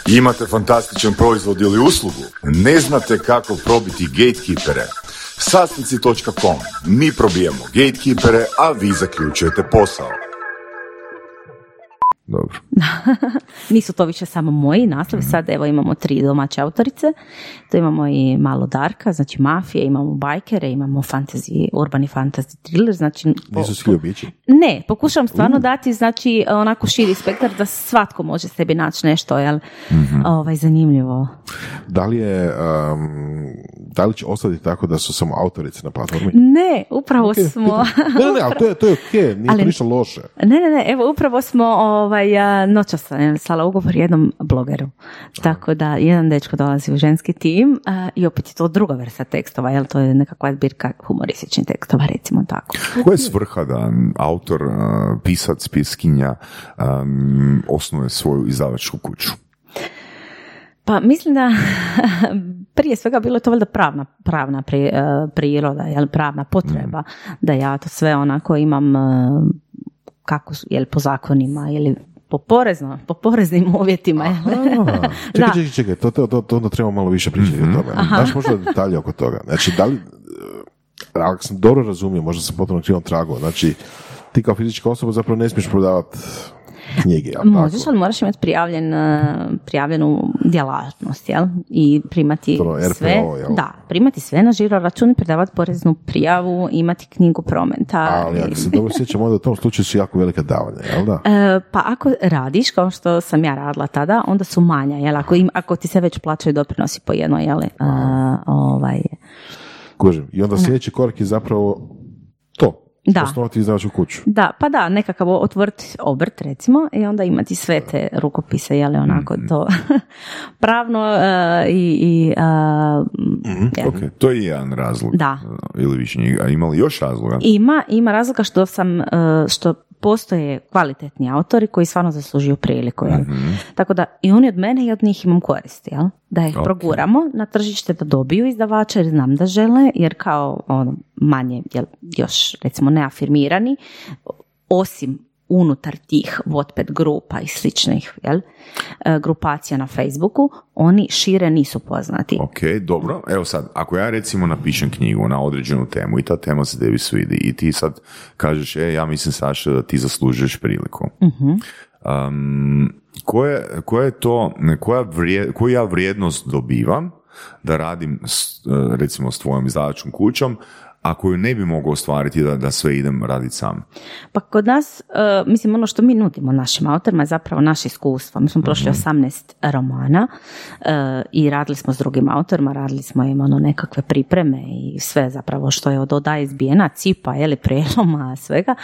Imate fantastičan proizvod ili uslugu? Ne znate kako probiti gatekeepere? Sasnici.com. Mi probijamo gatekeepere, a vi zaključujete posao. Dobro. Nisu to više samo moji naslovi, Mhm. sad evo imamo tri domaće autorice, to imamo i malo Darka, znači mafije, imamo bajkere, imamo fantasy, urbani fantasy thriller, znači... Nisu svi obići. Ne, pokušavam stvarno dati, znači, onako širi spektar da svatko može sebi naći nešto, jel, Mhm. ovaj, zanimljivo. Da li je, um, da li će ostati tako da su samo autorice na platformi? Ne, upravo smo... Ne, ne, ne, ali to je, to je ok, nije Ali- to ništa loše. Ne, ne, ne, evo upravo smo ovaj, a, noćas sam slala ugovor jednom blogeru. Tako da jedan dečko dolazi u ženski tim a, i opet je to druga vrsta tekstova, jel to je nekakva zbirka humorističnih tekstova, recimo tako. Koja je svrha da autor, pisac, piskinja um, osnuje svoju izdavačku kuću? Pa mislim da prije svega bilo je to valjda pravna, pravna pri- e, priroda, jel, pravna potreba da ja to sve onako imam e, kako su, jel po zakonima ili po porezno, po poreznim uvjetima. jel? A, Da. čekaj, čekaj, čekaj, to, to, to, to onda trebamo malo više pričati o tome. Daš možda detalje oko toga. Znači, da li, e, ako sam dobro razumio, možda sam potpuno krivom tragu, znači, ti kao fizička osoba zapravo ne smiješ prodavati knjige, jel Možeš, ali moraš imati prijavljen, e, prijavljenu djelatnost, jel? I primati RPO, sve, jel? da, primati sve na žiro račun i predavati poreznu prijavu, imati knjigu prometa. Ali ako se dobro sjećam, onda u tom slučaju su jako velika davanja, jel da? E, pa ako radiš kao što sam ja radila tada, onda su manja, jel? Ako, im, ako ti se već plaćaju doprinosi po jednoj, jel? E, ovaj, Kužim. I onda sljedeći korak je zapravo to. Da. Osnovati izdavačku kuću. Da, pa da, nekakav otvoriti obrt recimo i onda imati sve te rukopise, je li onako Mhm. to pravno e, i, i Mhm. je. Ok, to je jedan razlog. Da. Uh, Ili više ima li još razloga? Ima, ima razloga što sam, što postoje kvalitetni autori koji stvarno zaslužuju priliku, jel? Tako da i oni od mene i od njih imam koristi, jel? Da ih Ok. proguramo na tržište da dobiju izdavača jer znam da žele, jer kao ono, manje, jel, još recimo neafirmirani, osim unutar tih Wattpad grupa i sličnih jel, e, grupacija na Facebooku, oni šire nisu poznati. Ok, dobro. Evo sad, ako ja recimo napišem knjigu na određenu temu i ta tema se tebi svidi i ti sad kažeš, e, ja mislim Saša da ti zaslužuješ priliku. Um, koje, koje je to, koja vrije, koju ja vrijednost dobivam da radim s, e, recimo s tvojom izdavačkom kućom, a koju ne bi mogao ostvariti da, da sve idem raditi sam. Pa kod nas, e, mislim, ono što mi nudimo našim autorima je zapravo naše iskustvo. Mi smo prošli 18 romana e, i radili smo s drugim autorima, radili smo im ono nekakve pripreme i sve zapravo što je od oda izbijena, cipa, ili preloma, svega.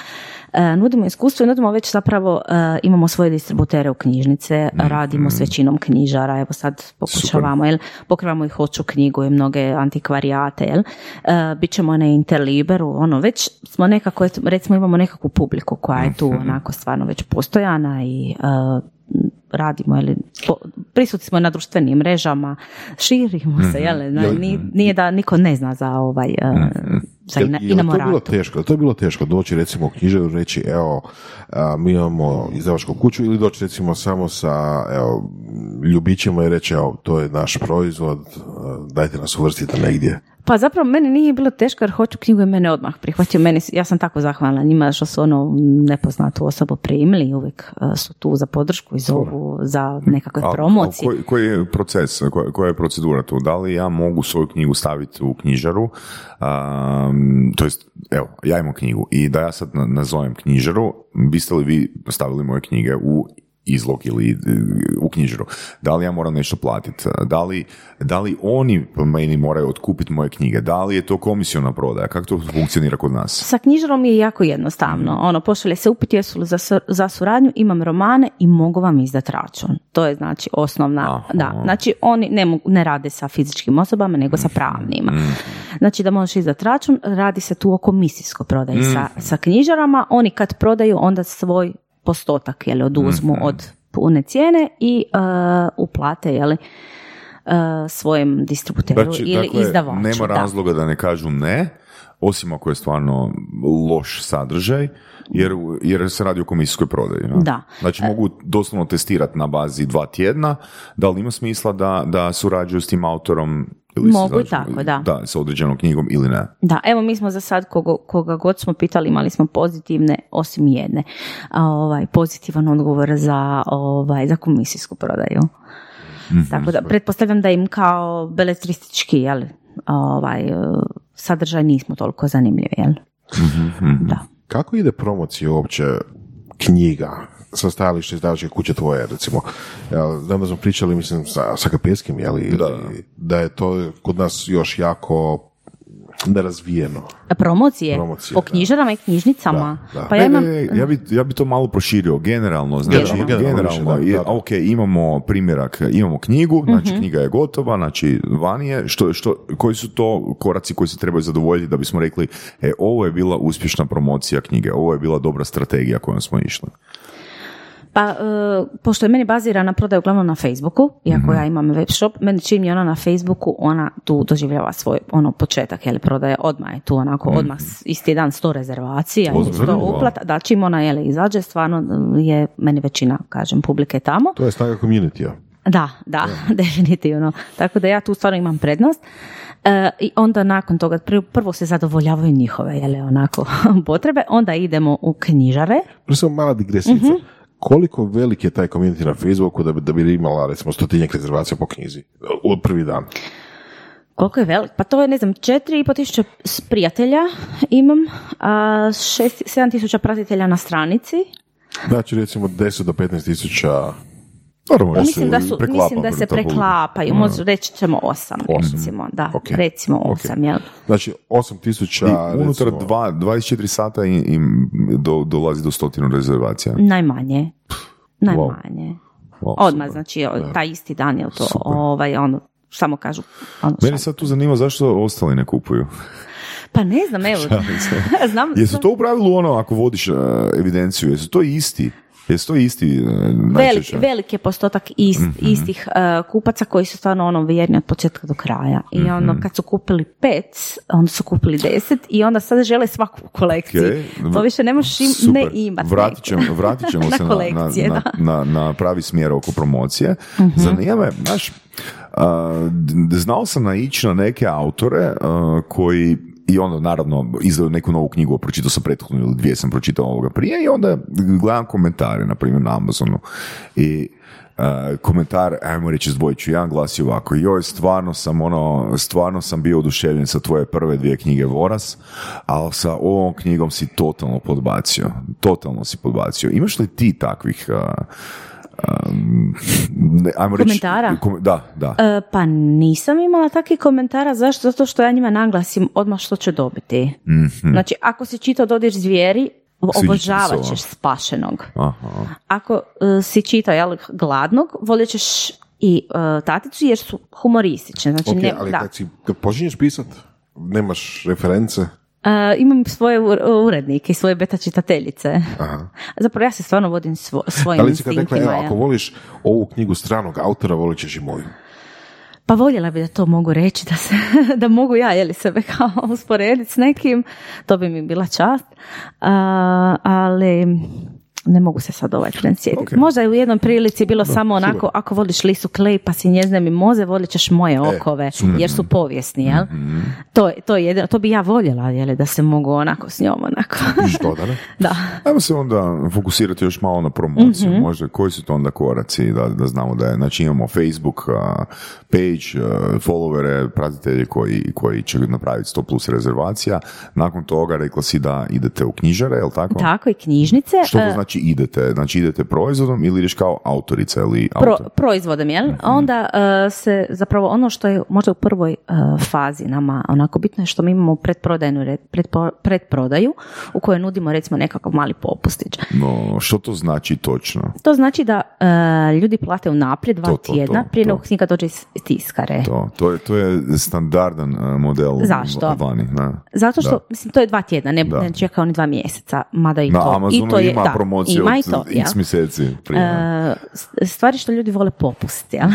E, nudimo iskustvo i nudimo već zapravo, e, imamo svoje distributere u knjižnice, radimo s većinom knjižara, evo sad pokušavamo, jel, pokrivamo i hoću knjigu i mnoge antikvarijate, jel, e, bit ćemo na Interliberu, ono, već smo nekako, recimo imamo nekakvu publiku koja je tu onako stvarno već postojana i radimo, ili prisutni smo na društvenim mrežama, širimo se, jel, nije, nije da niko ne zna za ovaj, za ina, je, je to bilo teško, to je bilo teško doći recimo u knjižaru i reći evo a, mi imamo izdavačku kuću ili doći recimo samo sa evo, ljubićima i reći evo to je naš proizvod, dajte nas uvrstite negdje. Pa zapravo meni nije bilo teško jer hoću knjigu i mene odmah prihvatio. Meni, ja sam tako zahvalna njima što su ono nepoznatu osobu primili i uvijek su tu za podršku i zovu za nekakve promocije. koji, koji je proces, koja, je procedura tu? Da li ja mogu svoju knjigu staviti u knjižaru, um, to jest, evo, ja imam knjigu i da ja sad nazovem knjižaru, biste li vi stavili moje knjige u izlog ili e, u knjižaru. Da li ja moram nešto platiti? Da li, da li oni meni moraju otkupiti moje knjige? Da li je to komisiona prodaja? Kako to funkcionira kod nas? Sa knjižarom je jako jednostavno. Ono, pošalje se upit jesu li za, za suradnju, imam romane i mogu vam izdati račun. To je znači osnovna, da. Znači oni ne, ne rade sa fizičkim osobama, nego sa pravnima. Mm. Znači da možeš izdati račun, radi se tu o komisijskoj prodaji sa, mm. sa knjižarama. Oni kad prodaju onda svoj postotak jeli, oduzmu mm od pune cijene i uh, uplate jeli, uh, svojem distributeru znači, ili dakle, izdavaču. Nema razloga da ne kažu ne, osim ako je stvarno loš sadržaj, jer, jer se radi o komisijskoj prodaji. Da. Znači mogu doslovno testirati na bazi dva tjedna, da li ima smisla da, da surađuju s tim autorom ili Mogu i tako, da. Da, sa određenom knjigom ili ne. Da, evo mi smo za sad koga, koga god smo pitali imali smo pozitivne, osim jedne, ovaj, pozitivan odgovor za, ovaj, za komisijsku prodaju. mm Tako da, pretpostavljam da im kao beletristički, jel, ovaj, sadržaj nismo toliko zanimljivi, jel? mm Da. Kako ide promocija uopće knjiga? sa stajališta izdavačke kuće tvoje, recimo. Znam da smo pričali, mislim, sa, sa Kapetskim, jeli, da. da je to kod nas još jako nerazvijeno. Promocije? Promocije po knjižarama i knjižnicama? Da, Pa ja, imam... ja, bi, ja bi to malo proširio, generalno. Znači, generalno, je, ok, imamo primjerak, imamo knjigu, znači mhm. knjiga je gotova, znači vani je, što, što, koji su to koraci koji se trebaju zadovoljiti da bismo rekli, e, ovo je bila uspješna promocija knjige, ovo je bila dobra strategija kojom smo išli. Pa, e, pošto je meni bazirana prodaja uglavnom na Facebooku, iako mm ja imam web shop, meni čim je ona na Facebooku, ona tu doživljava svoj ono početak, jel, prodaje odmah je tu onako, mm odmah isti dan sto rezervacija i sto uplata, da čim ona jel, izađe, stvarno je meni većina, kažem, publike tamo. To je snaga community Da, da, definitivno. Tako da ja tu stvarno imam prednost. E, I onda nakon toga prvo se zadovoljavaju njihove jel, onako potrebe, onda idemo u knjižare. Samo mala digresica. mm koliko velik je taj community na Facebooku da bi, da bi imala recimo stotinjak rezervacija po knjizi u prvi dan? Koliko je velik? Pa to je, ne znam, četiri i po tisuća prijatelja imam, a šest, sedam tisuća pratitelja na stranici. Znači recimo 10 do 15 tisuća mislim, da su, mislim da se preklapaju, možda reći ćemo osam, recimo, da, recimo osam, jel? Znači, osam tisuća... Unutar dva, 24 sata im, do, dolazi do stotinu rezervacija. Najmanje. Najmanje. Wow. Odmah, znači, taj isti dan, je to, ovaj, ono, samo kažu. Ono, Meni sad tu zanima zašto ostali ne kupuju. Pa ne znam, evo. znam, jesu to u pravilu ono, ako vodiš uh, evidenciju, jesu to isti? Jesu to isti e, Velik, velik je postotak ist, mm-hmm. istih uh, kupaca koji su stvarno ono vjerni od početka do kraja. I mm-hmm. ono kad su kupili pet, onda su kupili deset i onda sada žele svaku kolekciju. Okay. To više ne možeš im, ne imati. Vratit ćemo, vratit ćemo na se na, na, na, na, pravi smjer oko promocije. Mm-hmm. Zanima me, znaš, uh, znao sam naići na neke autore uh, koji i onda naravno izdaju neku novu knjigu, pročitao sam prethodnu ili dvije sam pročitao ovoga prije i onda gledam komentare, na primjer na Amazonu i Uh, komentar, ajmo reći izdvojit jedan glasi ovako, joj stvarno sam ono, stvarno sam bio oduševljen sa tvoje prve dvije knjige Voras, ali sa ovom knjigom si totalno podbacio, totalno si podbacio. Imaš li ti takvih uh, ne, ajmo komentara? Reći, da, da. E, pa nisam imala takvih komentara, zašto? Zato što ja njima naglasim odmah što će dobiti. mm Znači, ako si čitao Dodir zvijeri, obožavat ćeš spašenog. Aha. Ako uh, si čitao jel, gladnog, voljet ćeš i uh, taticu jer su humoristične. Znači, okay, ali da. kad, si, kad počinješ pisat, nemaš reference, E, imam svoje ur- urednike i svoje beta čitateljice. Zapravo ja se stvarno vodim svo, svojim Da li si kad rekla, instinktima. evo, ako voliš ovu knjigu stranog autora, volit ćeš i moju. Pa voljela bi da to mogu reći, da, se, da mogu ja jeli sebe kao usporediti s nekim, to bi mi bila čast, A, ali ne mogu se sad ovaj tren sjetiti. Ok. Možda je u jednoj prilici bilo samo onako, ako voliš Lisu Klej pa si njezne mimoze, volit ćeš moje okove, jer su povijesni, jel? To, je- to je jedino, to bi ja voljela, jel, da se mogu onako s njom, onako. Viš dodane? da. Ajmo se onda fokusirati još malo na promociju. Mhm. Možda koji su to onda koraci da, da znamo da je, znači imamo Facebook page, a, followere, pratitelje koji, koji će napraviti 100 plus rezervacija. Nakon toga rekla si da idete u knjižare, je li tako? Tako i knjižnice. Što to E, znači idete? Znači idete proizvodom ili ideš kao autorica ili Pro, autor? proizvodom, jel? Onda e, se zapravo ono što je možda u prvoj e, fazi nama onako bitno je što mi imamo predprodajnu re- predpo- predprodaju u kojoj nudimo recimo nekakav mali popustić. No, što to znači točno? To znači da e, ljudi plate unaprijed dva To, to, to, tjedna prije to. nego knjiga dođe iz tiskare. To, to, je, to je standardan model Zašto? vani. Da. Zato što, Da. mislim, to je dva tjedna, ne, Da. ne čeka oni dva mjeseca, mada i Na to. Amazonu i to je, ima da, promocije ima i od to, jel? x mjeseci. prije. E, stvari što ljudi vole popust, jel?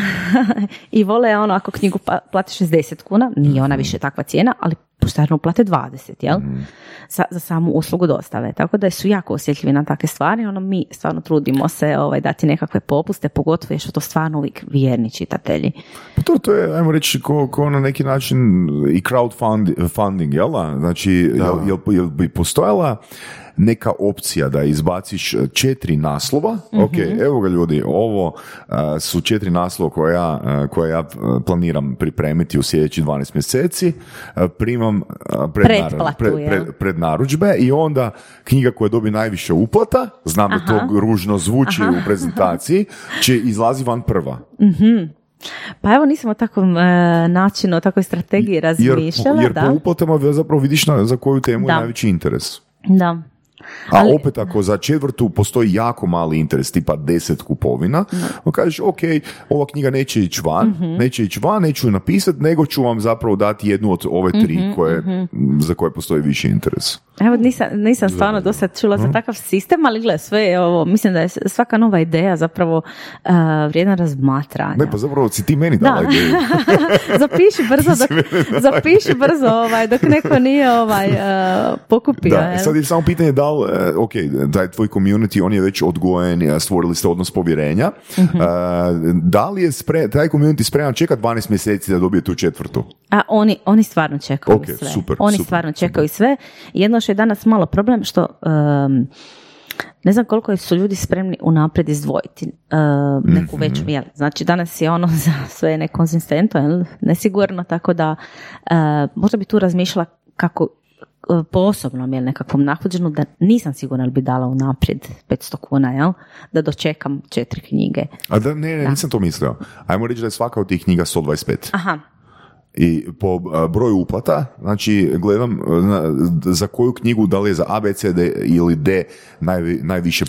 I vole ono, ako knjigu pa- plati 60 kuna, nije ona više takva cijena, ali poštarno plate 20, jel? Sa, za samu uslugu dostave. Tako da su jako osjetljivi na takve stvari, ono mi stvarno trudimo se ovaj, dati nekakve popuste, pogotovo je što to stvarno uvijek vjerni čitatelji. Pa to, to je, ajmo reći, ko, ko na neki način i crowdfunding, jel? da? Znači, jel, jel, jel bi postojala neka opcija da izbaciš četiri naslova, ok, evo ga ljudi, ovo a, su četiri naslova koja ja, koja ja planiram pripremiti u sljedećih 12 mjeseci, primam a, prednar- Pretplatu, pre- jel? pre- prednarudžbe i onda knjiga koja dobi najviše uplata, znam da to ružno zvuči u prezentaciji, će izlazi van prva. Pa evo nisam o takvom e, načinu, o takvoj strategiji Jer, razmišljala, jer da. po uplatama zapravo vidiš na, za koju temu Da. je najveći interes. da. A Ali- opet ako za četvrtu postoji jako mali interes, tipa deset kupovina, onda kažeš, ok, ova knjiga neće ići van, Mhm. neće ići van, neću ju napisati, nego ću vam zapravo dati jednu od ove tri Mhm, koje, za koje postoji više interes. Evo, nisam, nisam stvarno do sad čula za takav sistem, ali gle, sve je ovo, mislim da je svaka nova ideja zapravo uh, vrijedna razmatranja. Ne, pa zapravo si ti meni dala Da. ideju. zapiši brzo, dok, zapiši brzo ovaj, dok neko nije ovaj, uh, pokupio. Da, sad je samo pitanje da li, e, ok, taj tvoj community, on je već odgojen, e, stvorili ste odnos povjerenja, Mhm. E, da li je spre, taj community spreman čekat 12 mjeseci da dobije tu četvrtu? A oni, oni stvarno čekaju Ok, sve. super, oni super, stvarno čekaju sve. Jedno što je danas malo problem što um, ne znam koliko su ljudi spremni unaprijed izdvojiti um, neku veću Mhm. jel, Znači danas je ono za sve nekonzistentno, jel, nesigurno, tako da uh, možda bi tu razmišljala kako uh, po osobnom jel, nekakvom nahođenu da nisam sigurna ali bi dala unaprijed 500 kuna, jel, da dočekam četiri knjige. A da, ne, ne, nisam to mislio. Ajmo reći da je svaka od tih knjiga 125. Aha, I po broju uplata, znači gledam za koju knjigu, da li je za A, B, C, D ili D najvi- najviše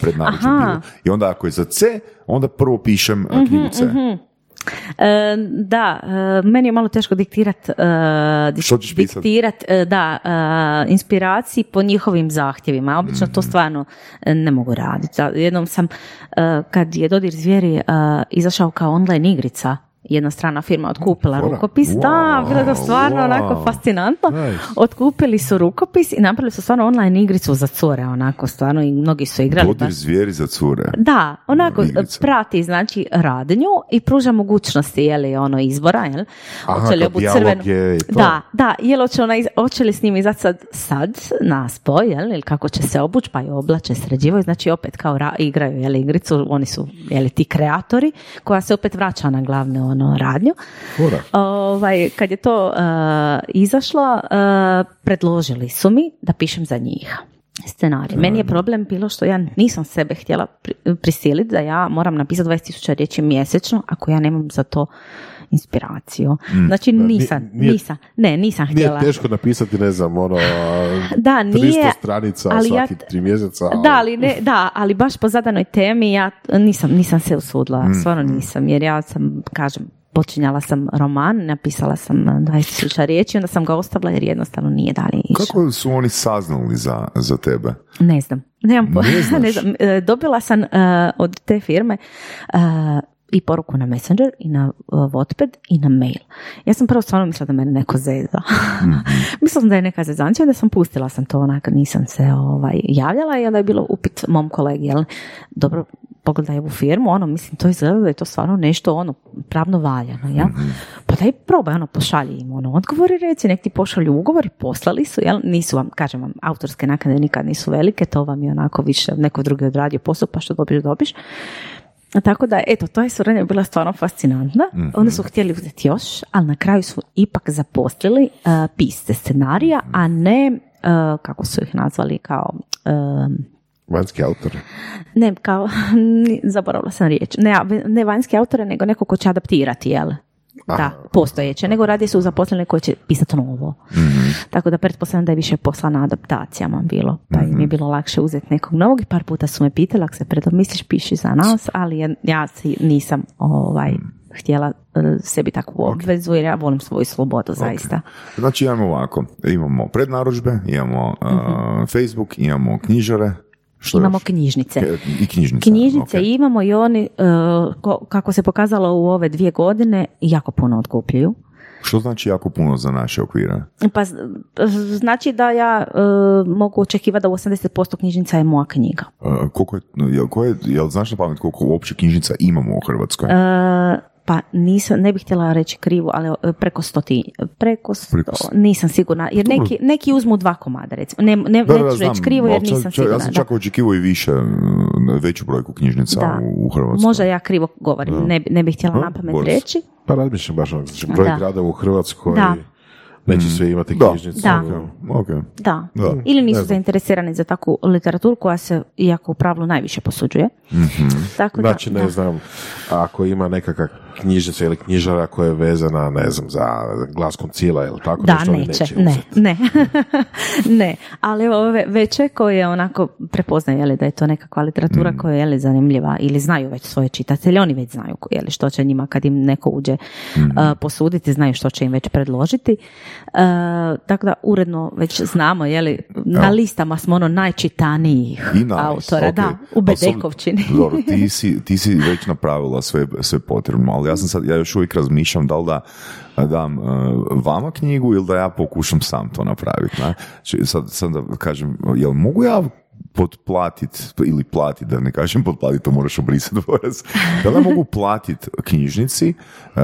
Aha. bilo. I onda ako je za C, onda prvo pišem Mhm, knjigu C. E, da, e, meni je malo teško diktirat, e, diktirat, e, da, e, inspiraciji po njihovim zahtjevima. Obično to stvarno e, ne mogu raditi. Jednom sam, e, kad je Dodir zvijeri e, izašao kao online igrica, jedna strana firma otkupila Fora. rukopis. Da, bilo je to stvarno Wow. onako fascinantno. Nice. Otkupili su rukopis i napravili su stvarno online igricu za cure, onako stvarno i mnogi su igrali. Dodir zvijeri za cure. Da, onako Igrica. prati znači radnju i pruža mogućnosti je li ono izbora, jel? Aha, li dijalog crvenu- je i to. Da, da, jel hoće, ona iz- hoće li s njim izaći sad, sad na spoj, jel? Ili kako će se obući, pa je oblače, sređivaju, znači opet kao ra- igraju jel, igricu, oni su jel, ti kreatori koja se opet vraća na glavnu ono, radnju. Ovaj, kad je to uh, izašlo, uh, predložili su mi da pišem za njih scenarij. Meni je problem bilo što ja nisam sebe htjela pri- prisiliti da ja moram napisati 20.000 riječi mjesečno ako ja nemam za to inspiraciju. Znači nisam, nije- nisam, ne, nisam Nije htjela. teško napisati, ne znam, ono, Da, 300 nije, stranica ali ja- svaki tri mjeseca. ali- Da, ali ne, da, ali baš po zadanoj temi ja nisam, nisam se usudila, stvarno nisam, jer ja sam, kažem, počinjala sam roman, napisala sam 20.000 riječi, onda sam ga ostavila jer jednostavno nije dalje išao. Kako su oni saznali za, za tebe? Ne znam. Nemam Ne ne znam. E, Dobila sam e, od te firme e, i poruku na Messenger i na uh, Wattpad i na mail. Ja sam prvo stvarno mislila da mene neko zeza. mislila sam da je neka zezancija, onda sam pustila sam to onako, nisam se ovaj, javljala i onda je bilo upit mom kolegi, jel, dobro, pogledaj ovu firmu, ono, mislim, to izgleda da je to stvarno nešto, ono, pravno valjano, jel? Pa daj probaj, ono, pošalji im, ono, odgovori reci, nek ti pošalju ugovor i poslali su, jel? Nisu vam, kažem vam, autorske naknade nikad nisu velike, to vam je onako više neko drugi odradio posao, pa što dobiš, dobiš. Tako da, eto, to je suradnja bila stvarno fascinantna. Onda su htjeli uzeti još, ali na kraju su ipak zaposlili uh, pisce scenarija, a ne, uh, kako su ih nazvali, kao... um, Vanjski autor. ne, kao, zaboravila sam riječ, ne, ne vanjski autore, nego neko ko će adaptirati, jel? Da, postojeće, nego radije su zaposlene koji će pisati novo. Tako da pretpostavljam da je više posla na adaptacijama bilo, pa im je bilo lakše uzeti nekog novog. I par puta su me pitali, ako se predomisliš, piši za nas, ali ja- si nisam ovaj, htjela eh, sebi takvu obvezu jer ja volim svoju slobodu zaista. Znači imamo ovako, imamo prednaručbe, imamo uh, Facebook, imamo knjižare, što Imamo još? knjižnice. I knjižnice. Knjižnice ok. imamo i oni, ko- kako se pokazalo u ove dvije godine, jako puno otkupljuju. Što znači jako puno za naše okvire? Pa znači da ja e, mogu očekivati da u 80% knjižnica je moja knjiga. Uh, koliko je, jel, ko je, jel znaš na pamet koliko uopće knjižnica imamo u Hrvatskoj? E, pa nisam, ne bih htjela reći krivu, ali e, preko stoti, preko sto, Preko sto- nisam sigurna, jer Dobro. neki, neki uzmu dva komada, recimo. Ne, ne, Da, da, neću znam, reći krivo jer nisam sigurna. Ja sam čak očekivao i više, veću brojku knjižnica Da. u, Hrvatskoj. Možda ja krivo govorim, ne, ne bih htjela A, na pamet Boris? reći. Pa razmišljam baš, znači, broj Da. gradova u Hrvatskoj Da. neće sve imati Da. knjižnicu. Da. Ok. Da. Da. Ili nisu zainteresirani za takvu literaturu koja se, iako u pravilu najviše posuđuje. Tako da, Znači, ne da. znam, ako ima nekakva knjižnica ili knjižara koja je vezana, ne znam, za glas koncila ili tako Da, nešto, neće, neće ne, ne, ne, ali ove veće koje onako prepoznaju jeli, da je to nekakva literatura Mm. koja je jeli, zanimljiva ili znaju već svoje čitatelje, oni već znaju jeli, što će njima kad im neko uđe Mm. uh, posuditi, znaju što će im već predložiti. Uh, tako da uredno već znamo, jeli, na listama smo ono najčitanijih I nice, autora, ok. da, u Bedekovčini. Dobro, ti si, ti si već napravila sve, sve potrebno, ali ja sam sad, ja još uvijek razmišljam da li da dam uh, vama knjigu ili da ja pokušam sam to napraviti. Ne? Znači, sad, sad da kažem, jel mogu ja potplatit ili platit, da ne kažem potplatit, to moraš obrisati porez. Da li mogu platit knjižnici uh,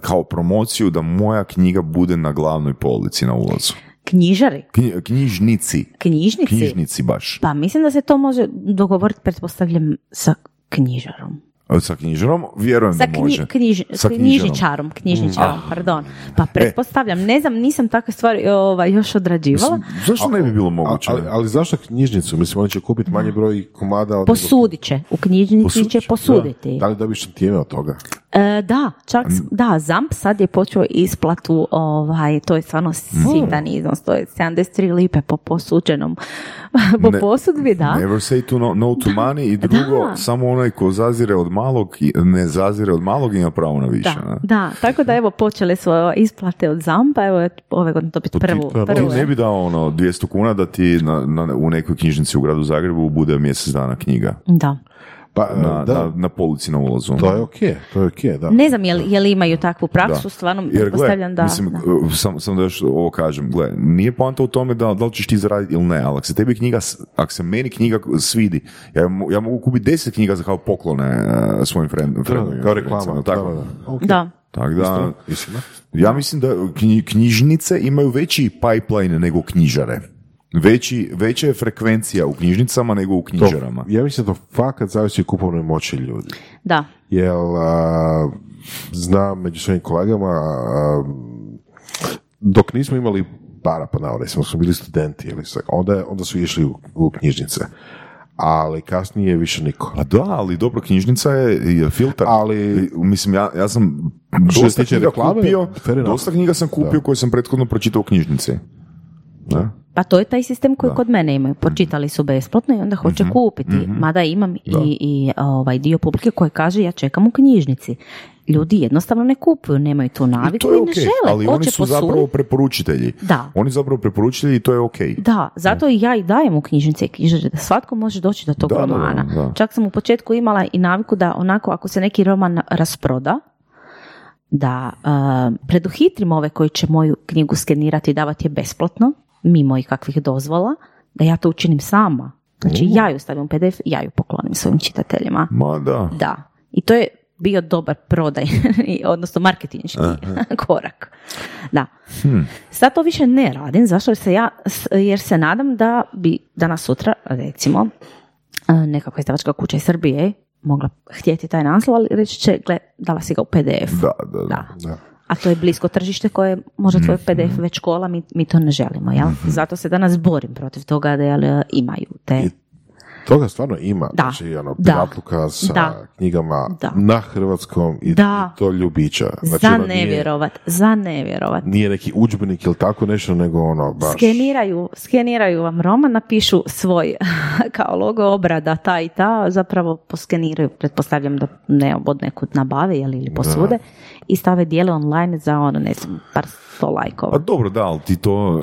kao promociju da moja knjiga bude na glavnoj polici na ulazu? Knjižari, Knji- knjižnici. knjižnici, Knjižnici baš. pa mislim da se to može dogovoriti, pretpostavljam, sa knjižarom. Sa knjižarom, vjerujem Sa da knji, može. knjiž, Sa knjižničarom, knjižničarom, pardon. Pa pretpostavljam, ne znam, nisam takve stvari ovaj, još odrađivala. Zašto ne bi bilo A- moguće? ali, ali zašto knjižnicu? Mislim, oni će kupiti manji broj komada. Od Posudit će, u knjižnici Posudit će će, posuditi. Da li dobiš tijeme od toga? E, da, čak, da, ZAMP sad je počeo isplatu, ovaj, to je stvarno sitan iznos, to je 73 lipe po posuđenom, po Ne- posudbi, da. Never say to no, no to money i drugo, Da. samo onaj ko zazire od malog, i- ne zazire od malog ima pravo na više. Da, ne? da, tako da evo počele su isplate od ZAMPA, evo ove godine to biti Pa ti- prvu, ti prvu. ne bi dao ono 200 kuna da ti na, na- u nekoj knjižnici u gradu Zagrebu bude mjesec dana knjiga Da. Pa, na, da, na, na polici na ulazu. to je okej, to je okej, da. Ne znam je li, je li imaju takvu praksu, Da. stvarno Jer gle, da. mislim, uh, sam, sam da još ovo kažem, gle, nije poanta u tome da, da li ćeš ti zaraditi ili ne, ali ako se tebi knjiga, ako se meni knjiga svidi, ja, ja mogu kupiti deset knjiga za kao poklone uh, svojim friend, friendovima, Kao recimo, reklama. tako. Da, da, da. Ok. Da. Tako da, ja mislim da knji- knjižnice imaju veći pipeline nego knjižare. Veći, veća je frekvencija u knjižnicama nego u To, knjižarama. ja mislim da to fakat zavisi kupovnoj moći ljudi. Da. Jel, a, znam među svojim kolegama, a, dok nismo imali para, pa navodno, smo, smo bili studenti, ili sve, onda, onda su išli u, u knjižnice. Ali kasnije više niko. A da, ali dobro, knjižnica je, je filter. Ali- mislim, ja, ja sam dosta knjiga reklame, kupio, dosta knjiga sam kupio koje sam prethodno pročitao u knjižnici. Da? Pa to je taj sistem koji kod mene imaju. Pročitali su besplatno i onda hoće kupiti. Mada imam i, i ovaj dio publike koji kaže ja čekam u knjižnici. Ljudi jednostavno ne kupuju, nemaju tu I naviku to je i ne ok, žele. ali Hoće oni su posuditi. zapravo preporučitelji. Da. Oni su zapravo preporučitelji i to je ok. Da, zato i ja i dajem u knjižnice i knjižare da svatko može doći do tog Da, da, da, romana. da. Čak sam u početku imala i naviku da onako ako se neki roman rasproda, da uh, preduhitrim ove koji će moju knjigu skenirati i davati je besplatno, mimo ikakvih dozvola, da ja to učinim sama. Znači ja ju stavim u PDF, ja ju poklonim svojim čitateljima. Ma da. Da. I to je bio dobar prodaj, odnosno marketinški korak. Da. Sad to više ne radim, zašto jer se ja, jer se nadam da bi danas sutra, recimo, e, nekakva izdavačka kuća iz Srbije mogla htjeti taj naslov, ali reći će, gle, dala si ga u PDF. Da, da, da. Da. A to je blisko tržište koje može tvoj PDF već kola, mi, mi to ne želimo, jel? Zato se danas borim protiv toga da jel, imaju te... Toga stvarno ima. Da. Znači, ono, piratluka sa Da. knjigama Da. na hrvatskom i, Da. i to ljubića. Znači, za ono, nije, nevjerovat, za nevjerovat. nije neki udžbenik ili tako nešto, nego ono, baš... Skeniraju, skeniraju vam roman, napišu svoj kao logo obrada ta i ta, zapravo poskeniraju, pretpostavljam da ne od nekud nabave jel, ili posude i stave dijele online za ono, ne znam, par sto Pa lajkova. dobro, da, ali ti to, uh,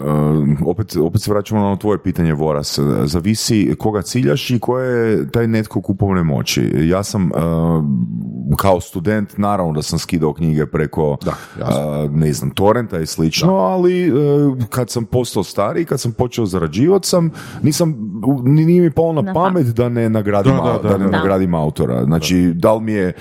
opet, opet se vraćamo na ono tvoje pitanje, Voras, zavisi koga ciljaš i koje je taj netko kupovne moći. Ja sam uh, kao student, naravno da sam skidao knjige preko, Da, uh, ne znam, torrenta i slično, ali uh, kad sam postao stariji, kad sam počeo zarađivati sam, nisam, ni- nije mi palo na, Na pamet da ne nagradim, Da, da, da, da ne da. nagradim autora. Znači, da li mi je,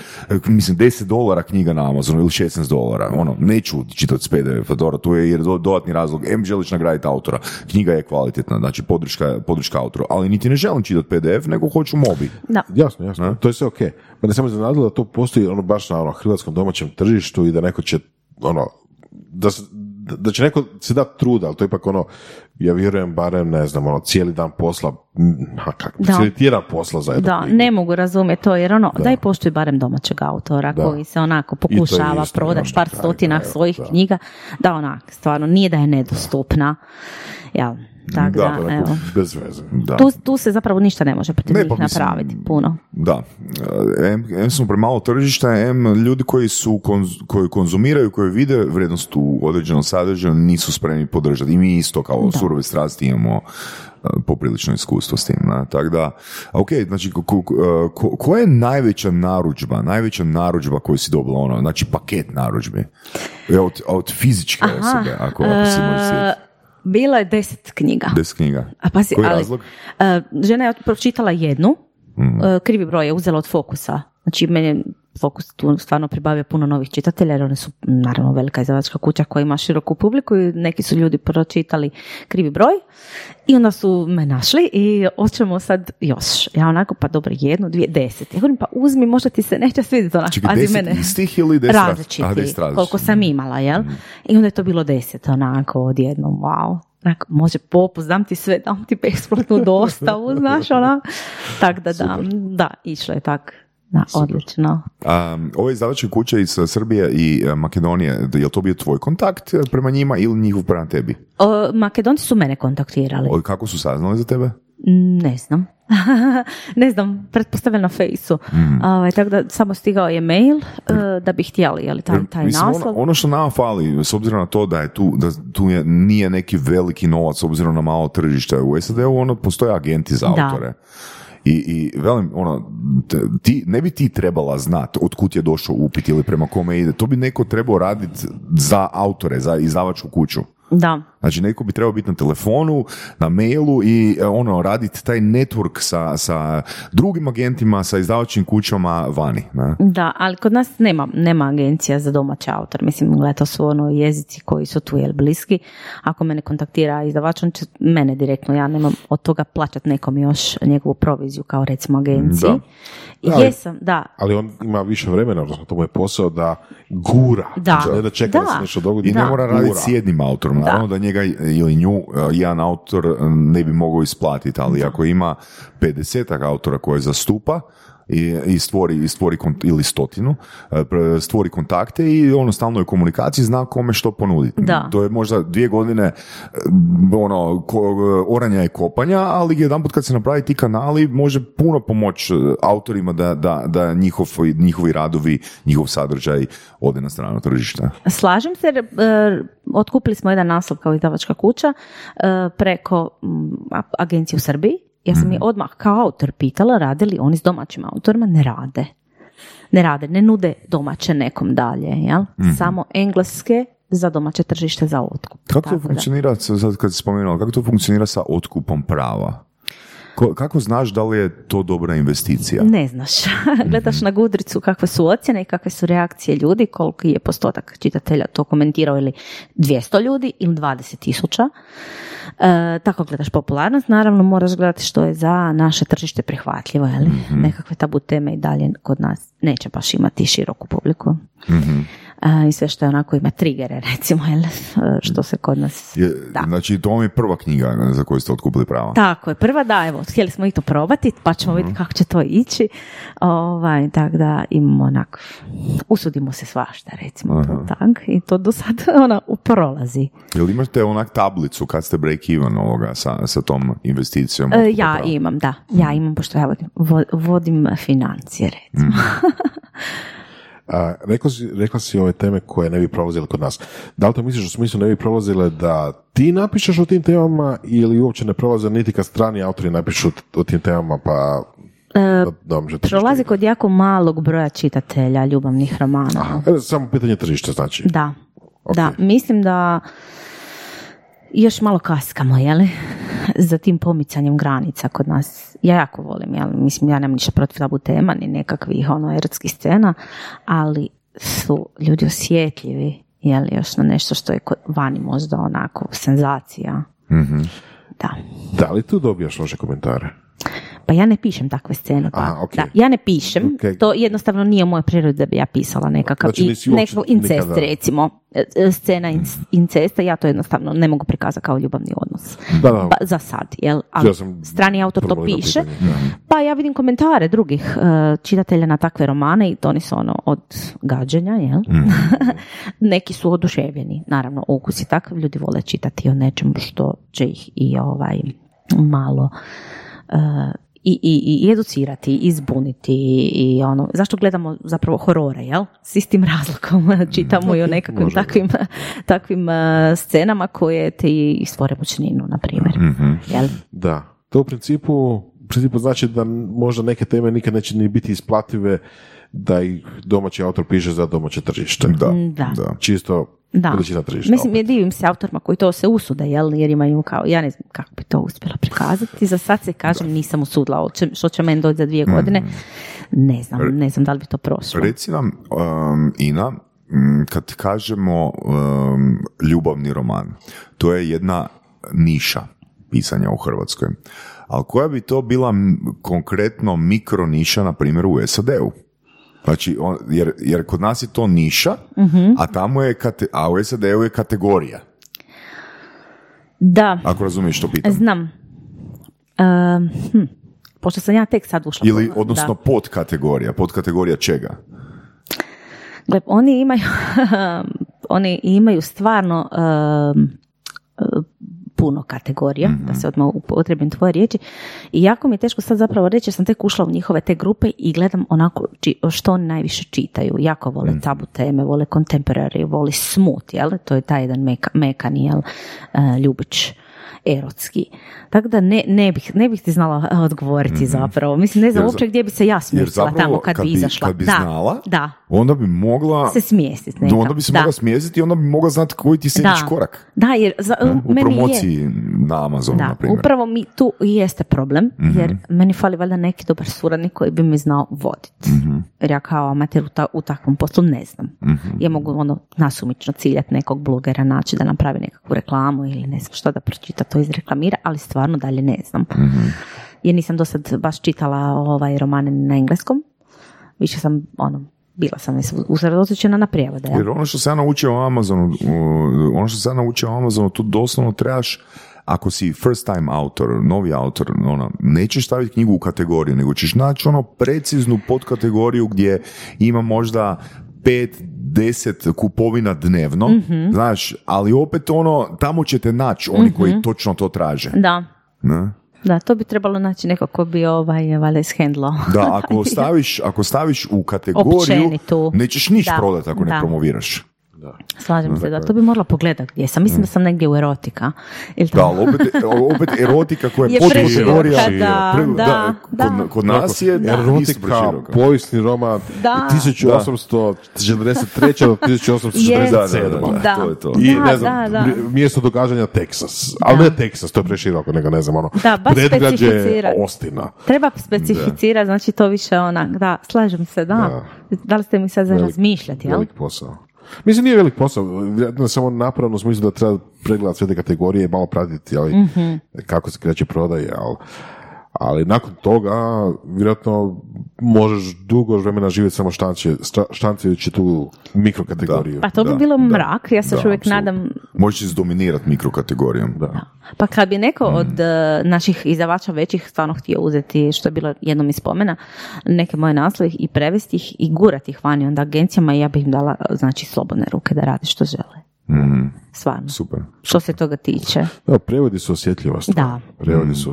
mislim, 10 dolara knjiga na Amazonu ili 16 dolara, ono, neću čitati s PDF-a, dobro, tu je jer do- dodatni razlog, em želiš nagraditi autora, knjiga je kvalitetna, znači podrška, podrška autoru, ali niti ne želim čitati PDF, nego hoću mobi. Da. Jasno, jasno. To je sve ok. Pa ne samo iznenadilo da to postoji ono baš na ono hrvatskom domaćem tržištu i da neko će ono da, se- da da će neko se dati truda, ali to je ipak ono, ja vjerujem barem, ne znam, ono, cijeli dan posla, ha, kak, Da. cijeli tjedan posla za jednu Da, knjigu. ne mogu razumjeti to, jer ono, daj poštuj barem domaćeg autora Da. koji se onako pokušava prodati još par stotina svojih da. knjiga, da onak, stvarno, nije da je nedostupna. Jel, tako Da, da, evo. bez veze. Da. Tu, tu se zapravo ništa ne može protiv Ne, njih pa mislim- napraviti, puno. Da, em, em smo premalo tržišta, em ljudi koji su konz- koji konzumiraju, koji vide vrijednost u određenom sadržaju nisu spremni podržati. I mi isto kao surove strasti imamo e, poprilično iskustvo s tim. Tako da, ok, znači, ko, ko, ko- koja je najveća narudžba, najveća narudžba koju si dobila, ono, znači paket narudžbi? Od, od fizičke osobe, ako, ako si sjetiti. Bilo je deset knjiga. Deset knjiga. A pazi, Koji ali, razlog? e, žena je pročitala jednu, e, krivi broj je uzela od Fokusa. Znači, meni Fokus tu stvarno pribavio puno novih čitatelja, jer one su naravno velika izdavačka kuća koja ima široku publiku i neki su ljudi pročitali krivi broj i onda su me našli i hoćemo sad još. Ja onako, pa dobro, jednu, dvije, deset. Ja govorim, pa uzmi, možda ti se neće svidjeti onako. Čekaj, deset mene. istih ili deset raz- različiti, različitih. koliko sam imala, jel? I onda je to bilo deset, onako, odjednom, wow. Onako, može popust, dam ti sve, dam ti besplatnu dostavu, znaš, ona. Tako da, da, da, išlo je tak. Da, odlično. Um, ove izdavačke kuće iz uh, Srbije i uh, Makedonije, je li to bio tvoj kontakt uh, prema njima ili njihov prema tebi? O, Makedonci su mene kontaktirali. O, kako su saznali za tebe? Ne znam. ne znam, pretpostavljam na fejsu. Ovaj, tako da samo stigao je mail eh, da bi htjeli, je li taj, taj Mislim, naslov. ono, ono što nama fali, s obzirom na to da je tu, da tu je, nije neki veliki novac, s obzirom na malo tržište u SAD-u, ono, postoje agenti za Da. I, I velim, ono, ti, ne bi ti trebala znati od kud je došao upit ili prema kome ide. To bi neko trebao raditi za autore, za izdavačku kuću. Da. Znači, neko bi trebao biti na telefonu, na mailu i e, ono, raditi taj network sa, sa drugim agentima, sa izdavačkim kućama vani. Ne? Da, ali kod nas nema, nema agencija za domaći autor. Mislim, gleda, to su ono jezici koji su tu jel bliski. Ako mene kontaktira izdavač, on će mene direktno, ja nemam od toga plaćati nekom još njegovu proviziju kao recimo agenciji. Da. I Ali- Jesam, da, Ali on ima više vremena, odnosno to mu je posao da gura. Da. Znači, ne da čeka da, Da. se nešto dogodi. I ne Da. mora raditi s jednim autorom. Naravno da njega ili nju e, jedan autor e, ne bi mogao isplatiti, ali ako ima 50 autora koje zastupa, i, i stvori, i stvori kont- ili stotinu, e, stvori kontakte i ono stalno je u komunikaciji, zna kome što ponuditi. Da. To je možda dvije godine e, ono, ko- oranja i kopanja, ali jedanput kad se napravi ti kanali, može puno pomoći autorima da, da, da njihov, njihovi radovi, njihov sadržaj ode na stranu tržišta. Slažem se, e, otkupili smo jedan naslov kao izdavačka kuća e, preko agencije u Srbiji. Ja sam je odmah kao autor pitala rade li oni s domaćim autorima, ne rade. Ne rade, ne nude domaće nekom dalje, jel? Samo engleske za domaće tržište za otkup. Kako to funkcionira, sad kad si spomenula, kako to funkcionira sa otkupom prava? Ko- kako znaš da li je to dobra investicija? Ne znaš. Gledaš na Gudricu kakve su ocjene i kakve su reakcije ljudi, koliki je postotak čitatelja to komentirao ili 200 ljudi ili 20 tisuća. E, tako gledaš popularnost, naravno moraš gledati što je za naše tržište prihvatljivo, je li? Nekakve tabu teme i dalje kod nas neće baš imati široku publiku. I sve što je onako ima trigere, recimo, jel? Što se kod nas... Je, Da. Znači, to vam je prva knjiga za koju ste otkupili prava. Tako je, prva da, evo, htjeli smo i to probati, pa ćemo vidjeti kako će to ići. Ovaj, tako da imamo onako, usudimo se svašta, recimo to tak, i to do sad ona prolazi. Jel imate onak tablicu kad ste break even ovoga sa, sa tom investicijom? E, ja prava? imam, da, ja imam, pošto ja vodim, vo- vodim financije, recimo. A, rekla, si, rekla si ove teme koje ne bi prolazile kod nas. Da li to misliš u smislu ne bi prolazile da ti napišeš o tim temama ili uopće ne prolaze niti kad strani autori napišu o tim temama pa tržište Prolazi kod jako malog broja čitatelja ljubavnih romana. E, Samo pitanje tržišta znači. Da, da, mislim da još malo kaskamo, jeli, za tim pomicanjem granica kod nas. Ja jako volim, jel, mislim, ja nemam ništa protiv tabu tema, ni nekakvih ono erotskih scena, ali su ljudi osjetljivi, jeli, još na nešto što je kod vani možda onako senzacija. Da. Da li tu dobijaš loše komentare? Pa ja ne pišem takve scene. Pa, Aha, ok. da, ja ne pišem, Ok. to jednostavno nije u mojoj prirodi da bi ja pisala nekakav Znači, i- nekakav incest nikada- recimo, E, e, scena inc- incesta, ja to jednostavno ne mogu prikazati kao ljubavni odnos. Da, da. Pa, za sad, jel? Ali Ja sam strani autor to piše, pitanje, pa ja vidim komentare drugih e, čitatelja na takve romane i to oni su ono od gađenja, jel? Mm. Neki su oduševljeni, naravno ukus je takav, ljudi vole čitati o nečemu što će ih i ovaj malo i, i, i educirati, i zbuniti i ono, zašto gledamo zapravo horore, jel? S istim razlogom čitamo i o nekakvim može. takvim, takvim e, scenama koje te i stvore mučninu, na primjer. Jel? Da. To u principu, u principu znači da možda neke teme nikad neće ni biti isplative da ih domaći autor piše za domaće tržište. Da, Mm, da. da. Čisto Da. veličina tržišta. Mislim, ja divim se autorima koji to se usude, jel, jer imaju kao, ja ne znam kako bi to uspjela prikazati, za sad se kažem nisam usudila, o čem- što će meni doći za dvije godine, ne znam, ne znam da li bi to prošlo. Reci nam, um, Ina, mm, kad kažemo um, ljubavni roman, to je jedna niša pisanja u Hrvatskoj. Ali koja bi to bila konkretno mikro niša, na primjer, u SAD-u? Znači, on, jer, jer kod nas je to niša, a tamo je, kate, a u SAD-u je kategorija. Da, Ako razumiješ što pitam. znam. Ehm, hm, Pošto sam ja tek sad ušla. Ili, da. odnosno, podkategorija. Podkategorija čega? Gle, oni imaju, oni imaju stvarno um, uh, puno kategorija, da se odmah upotrebim tvoje riječi. I jako mi je teško sad zapravo reći, jer sam tek ušla u njihove te grupe i gledam onako či- što oni najviše čitaju. Jako vole tabu teme, vole contemporary, vole smut, jel? To je taj jedan meka, mekani, jel? Uh, ljubić erotski. Tako da ne, ne, bih, ne bih ti znala odgovoriti zapravo. Mislim, ne znam uopće gdje bi se ja smjestila tamo kad, bi izašla. Kad bi da, znala, da, onda bi mogla... se smjestiti onda bi se da. mogla smjestiti i onda bi mogla znati koji ti je sljedeći korak. Da, jer za, U meni je, promociji na Amazonu, na da, primjer. upravo mi tu jeste problem, Mhm. jer meni fali valjda neki dobar suradnik koji bi mi znao voditi. Mhm. Jer ja kao amater u, ta- u takvom poslu ne znam. Mhm. Ja mogu ono nasumično ciljati nekog blogera, naći da napravi nekakvu reklamu ili ne znam što da pročita to izreklamira, ali stvarno dalje ne znam. Mhm. Jer nisam do sad baš čitala ovaj romane na engleskom. Više sam, ono, bila sam usredotočena na prijevode. jel? Jer ono što sam ja naučio o Amazonu, ono što sam ja naučio o Amazonu, tu doslovno trebaš ako si first time autor, novi autor, ono, nećeš staviti knjigu u kategoriju, nego ćeš naći ono preciznu podkategoriju gdje ima možda pet, deset kupovina dnevno, Mhm. znaš, ali opet ono, tamo ćete naći oni koji točno to traže. Da. Ne? Da, to bi trebalo naći neko ko bi ovaj, valjda ishendlao. Da, ako staviš, ako staviš u kategoriju, Općenitu. nećeš niš Da, prodati ako ne da. Slažem se, da, to bi morala pogledati gdje sam. Mislim da sam negdje u erotika. Ili Da, tako. ali opet, opet erotika koja je, Je podkategorija. da, Pre- da, kod, da. kod nas je da, Erotika, povijesni roman Da. 1843. do 1847. Da, da, da, Da. to je to. I Da, ne znam, da, da. mj- mjesto događanja Teksas. Ali Da. ne Teksas, to je preširoko, nego ne znam, ono, Da, baš predgrađe specificirat. Ostina. Treba specificirati, znači to više onak, da, slažem se, da. Da li ste mi sad za razmišljati, jel? Velik posao. Mislim, nije velik posao, vjerojatno je samo napravno u smislu da treba pregledati sve te kategorije i malo pratiti ali, Mhm. kako se kreće prodaje, ali, ali nakon toga vjerojatno možeš dugo vremena živjeti samo štancajući tu mikrokategoriju. Pa to bi Da, bilo da, mrak, ja se još da, uvijek nadam Možeš izdominirati mikrokategorijom. Da. Pa kad bi neko Mm. od e, naših izdavača većih stvarno htio uzeti, što je bilo jednom iz spomena, neke moje naslove i prevesti ih i gurati ih vani onda agencijama i ja bih im dala znači slobodne ruke da rade što žele. Stvarno. super. Što se toga tiče. Da, prevodi su osjetljiva stvar. Da. Prevodi su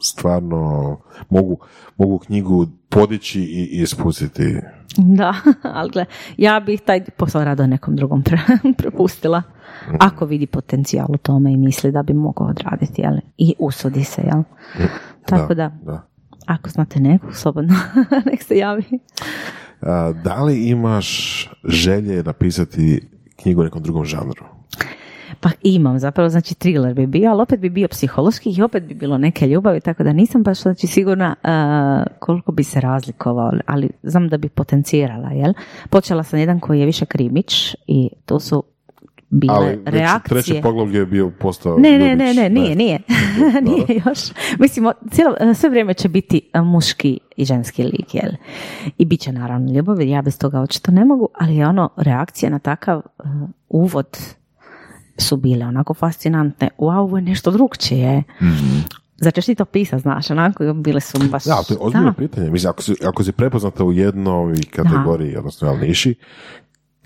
stvarno, mogu, mogu knjigu podići i, i spustiti. Da, ali gle, ja bih taj posao rado nekom drugom pre- prepustila. Ako vidi potencijal u tome i misli da bi mogao odraditi, jel? I usudi se, jel? Tako da, da. ako znate nekog, slobodno, nek se javi. A, da li imaš želje napisati knjigu u nekom drugom žanru? Pa imam zapravo, znači thriller bi bio, ali opet bi bio psihološki i opet bi bilo neke ljubavi, tako da nisam baš znači, sigurna uh, koliko bi se razlikovao, ali znam da bi potencijirala, jel? Počela sam jedan koji je više krimić i to su bile Ali već reakcije. treće poglavlje je bio postao Ne, ne, ne, ne, nije, nije. nije još. Mislim, cijelo, sve vrijeme će biti a, muški i ženski lik, jel? I bit će naravno ljubavi, ja bez toga očito ne mogu, ali je ono, reakcije na takav uh, uvod su bile onako fascinantne. Wow, ovo je nešto drugčije. Ćeš ti to pisat, znaš, onako, bile su baš... Da, to je ozbiljno Da. pitanje. Mislim, ako si, ako si prepoznata u jednoj kategoriji, odnosno jel, niši,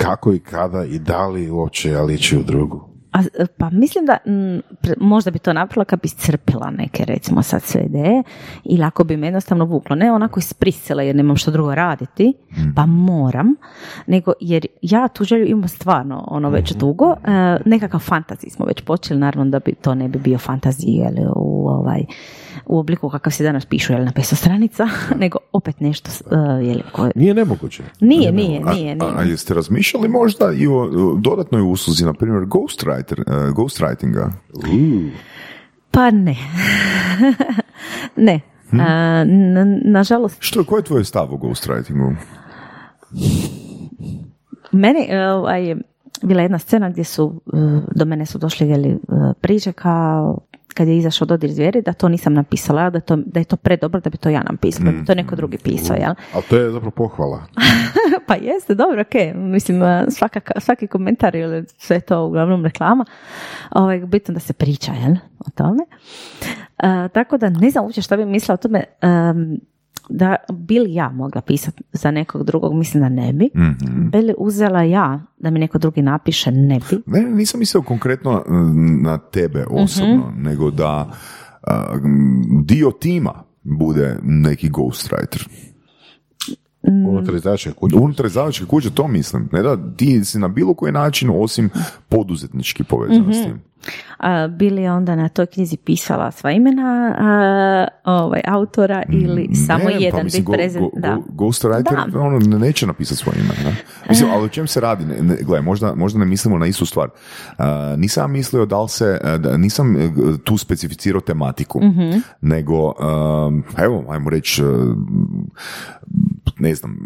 kako i kada i da li uopće ali ići u drugu? A, pa mislim da mm, pre- možda bi to napravila kad bi iscrpila neke recimo sad sve ideje ili ako bi me jednostavno vuklo, ne onako isprisila jer nemam što drugo raditi, pa moram, nego jer ja tu želju imam stvarno ono već dugo, e, nekakav fantazij smo već počeli, naravno da bi to ne bi bio fantazij jel, u ovaj u obliku kakav se danas pišu jel, na 500 stranica, nego opet nešto uh, jel, koje... Nije nemoguće. Nije, nije, nije, A, nije. a jeste razmišljali možda i o o dodatnoj usluzi, na primjer ghostwriter, uh, ghostwritinga? Pa ne. ne. A, na- nažalost, Što, koji je tvoj stav o ghostwritingu? meni e, ovaj, bila jedna scena gdje su, e, do mene su došli jeli, e, priče kao kad je izašao Dodir zvijeri, da to nisam napisala, da, to, da je to predobro da bi to ja napisala, da bi to neko drugi pisao, jel? Ali to je zapravo pohvala. pa jeste, dobro, ok. Mislim, a, svaka, svaki komentar ili sve to uglavnom reklama. Ovaj, bitno da se priča, jel, o tome. A, tako da ne znam uopće što bi mislila o tome da bi li ja mogla pisati za nekog drugog, mislim da ne bi. Bi li uzela ja da mi neko drugi napiše, ne bi. Ne, nisam mislio konkretno mm, na tebe osobno, nego da a, mm, dio tima bude neki ghostwriter. Unutar izdavačke kuće. Unutar izdavačke kuće to mislim. Ne da ti si na bilo koji način osim poduzetnički povezan s tim. A, bi li onda na toj knjizi pisala sva imena a, ovaj, autora ili samo Ne, jedan pa mislim, go- prezent... go- da. go- Ghostwriter Da. ono, ne- neće napisati svoje ime. Ne? Mislim, ali o čem se radi? Ne, ne, gledaj, možda, možda ne mislimo na istu stvar. Uh, nisam mislio da li se, uh, da, nisam uh, tu specificirao tematiku, nego, um, evo, ajmo reći, uh, ne znam,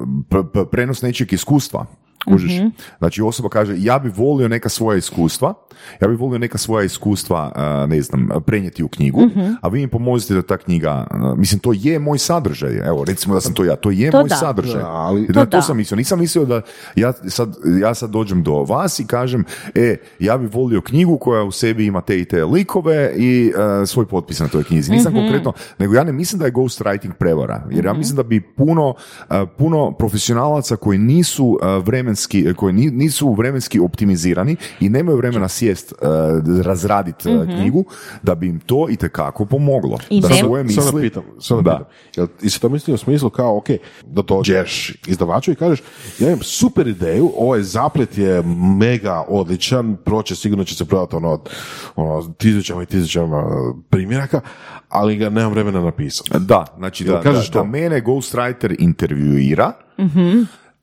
prenos nečeg iskustva. Kužiš? Znači osoba kaže, ja bi volio neka svoja iskustva Ja bih volio neka svoja iskustva, ne znam, prenijeti u knjigu, Mhm. a vi mi pomozite da ta knjiga, mislim, to je moj sadržaj. Evo, recimo da sam to ja, to je To moj da. sadržaj. Da, ali- Na To to, da. sam mislio. Nisam mislio da ja sad, ja sad dođem do vas i kažem, e, ja bih volio knjigu koja u sebi ima te i te likove i e, svoj potpis na toj knjizi. Nisam Mhm. konkretno, nego ja ne mislim da je ghostwriting prevara. Jer ja mislim da bi puno, e, puno profesionalaca koji nisu e, vremenski, koji ni- nisu vremenski optimizirani i nemaju vremena sjest, e, razraditi e, knjigu, da bi im to i tekako pomoglo. I da svoje Sada misli... pitam, sada Da. pitam. Jel, i se to misli u smislu kao, ok, da dođeš izdavaču i kažeš, ja imam super ideju, ovaj zaplet je mega odličan, proće, sigurno će se prodati ono, ono tisućama i tisućama primjeraka, ali ga nemam vremena napisati. Da, znači da, da, da to? mene ghostwriter intervjuira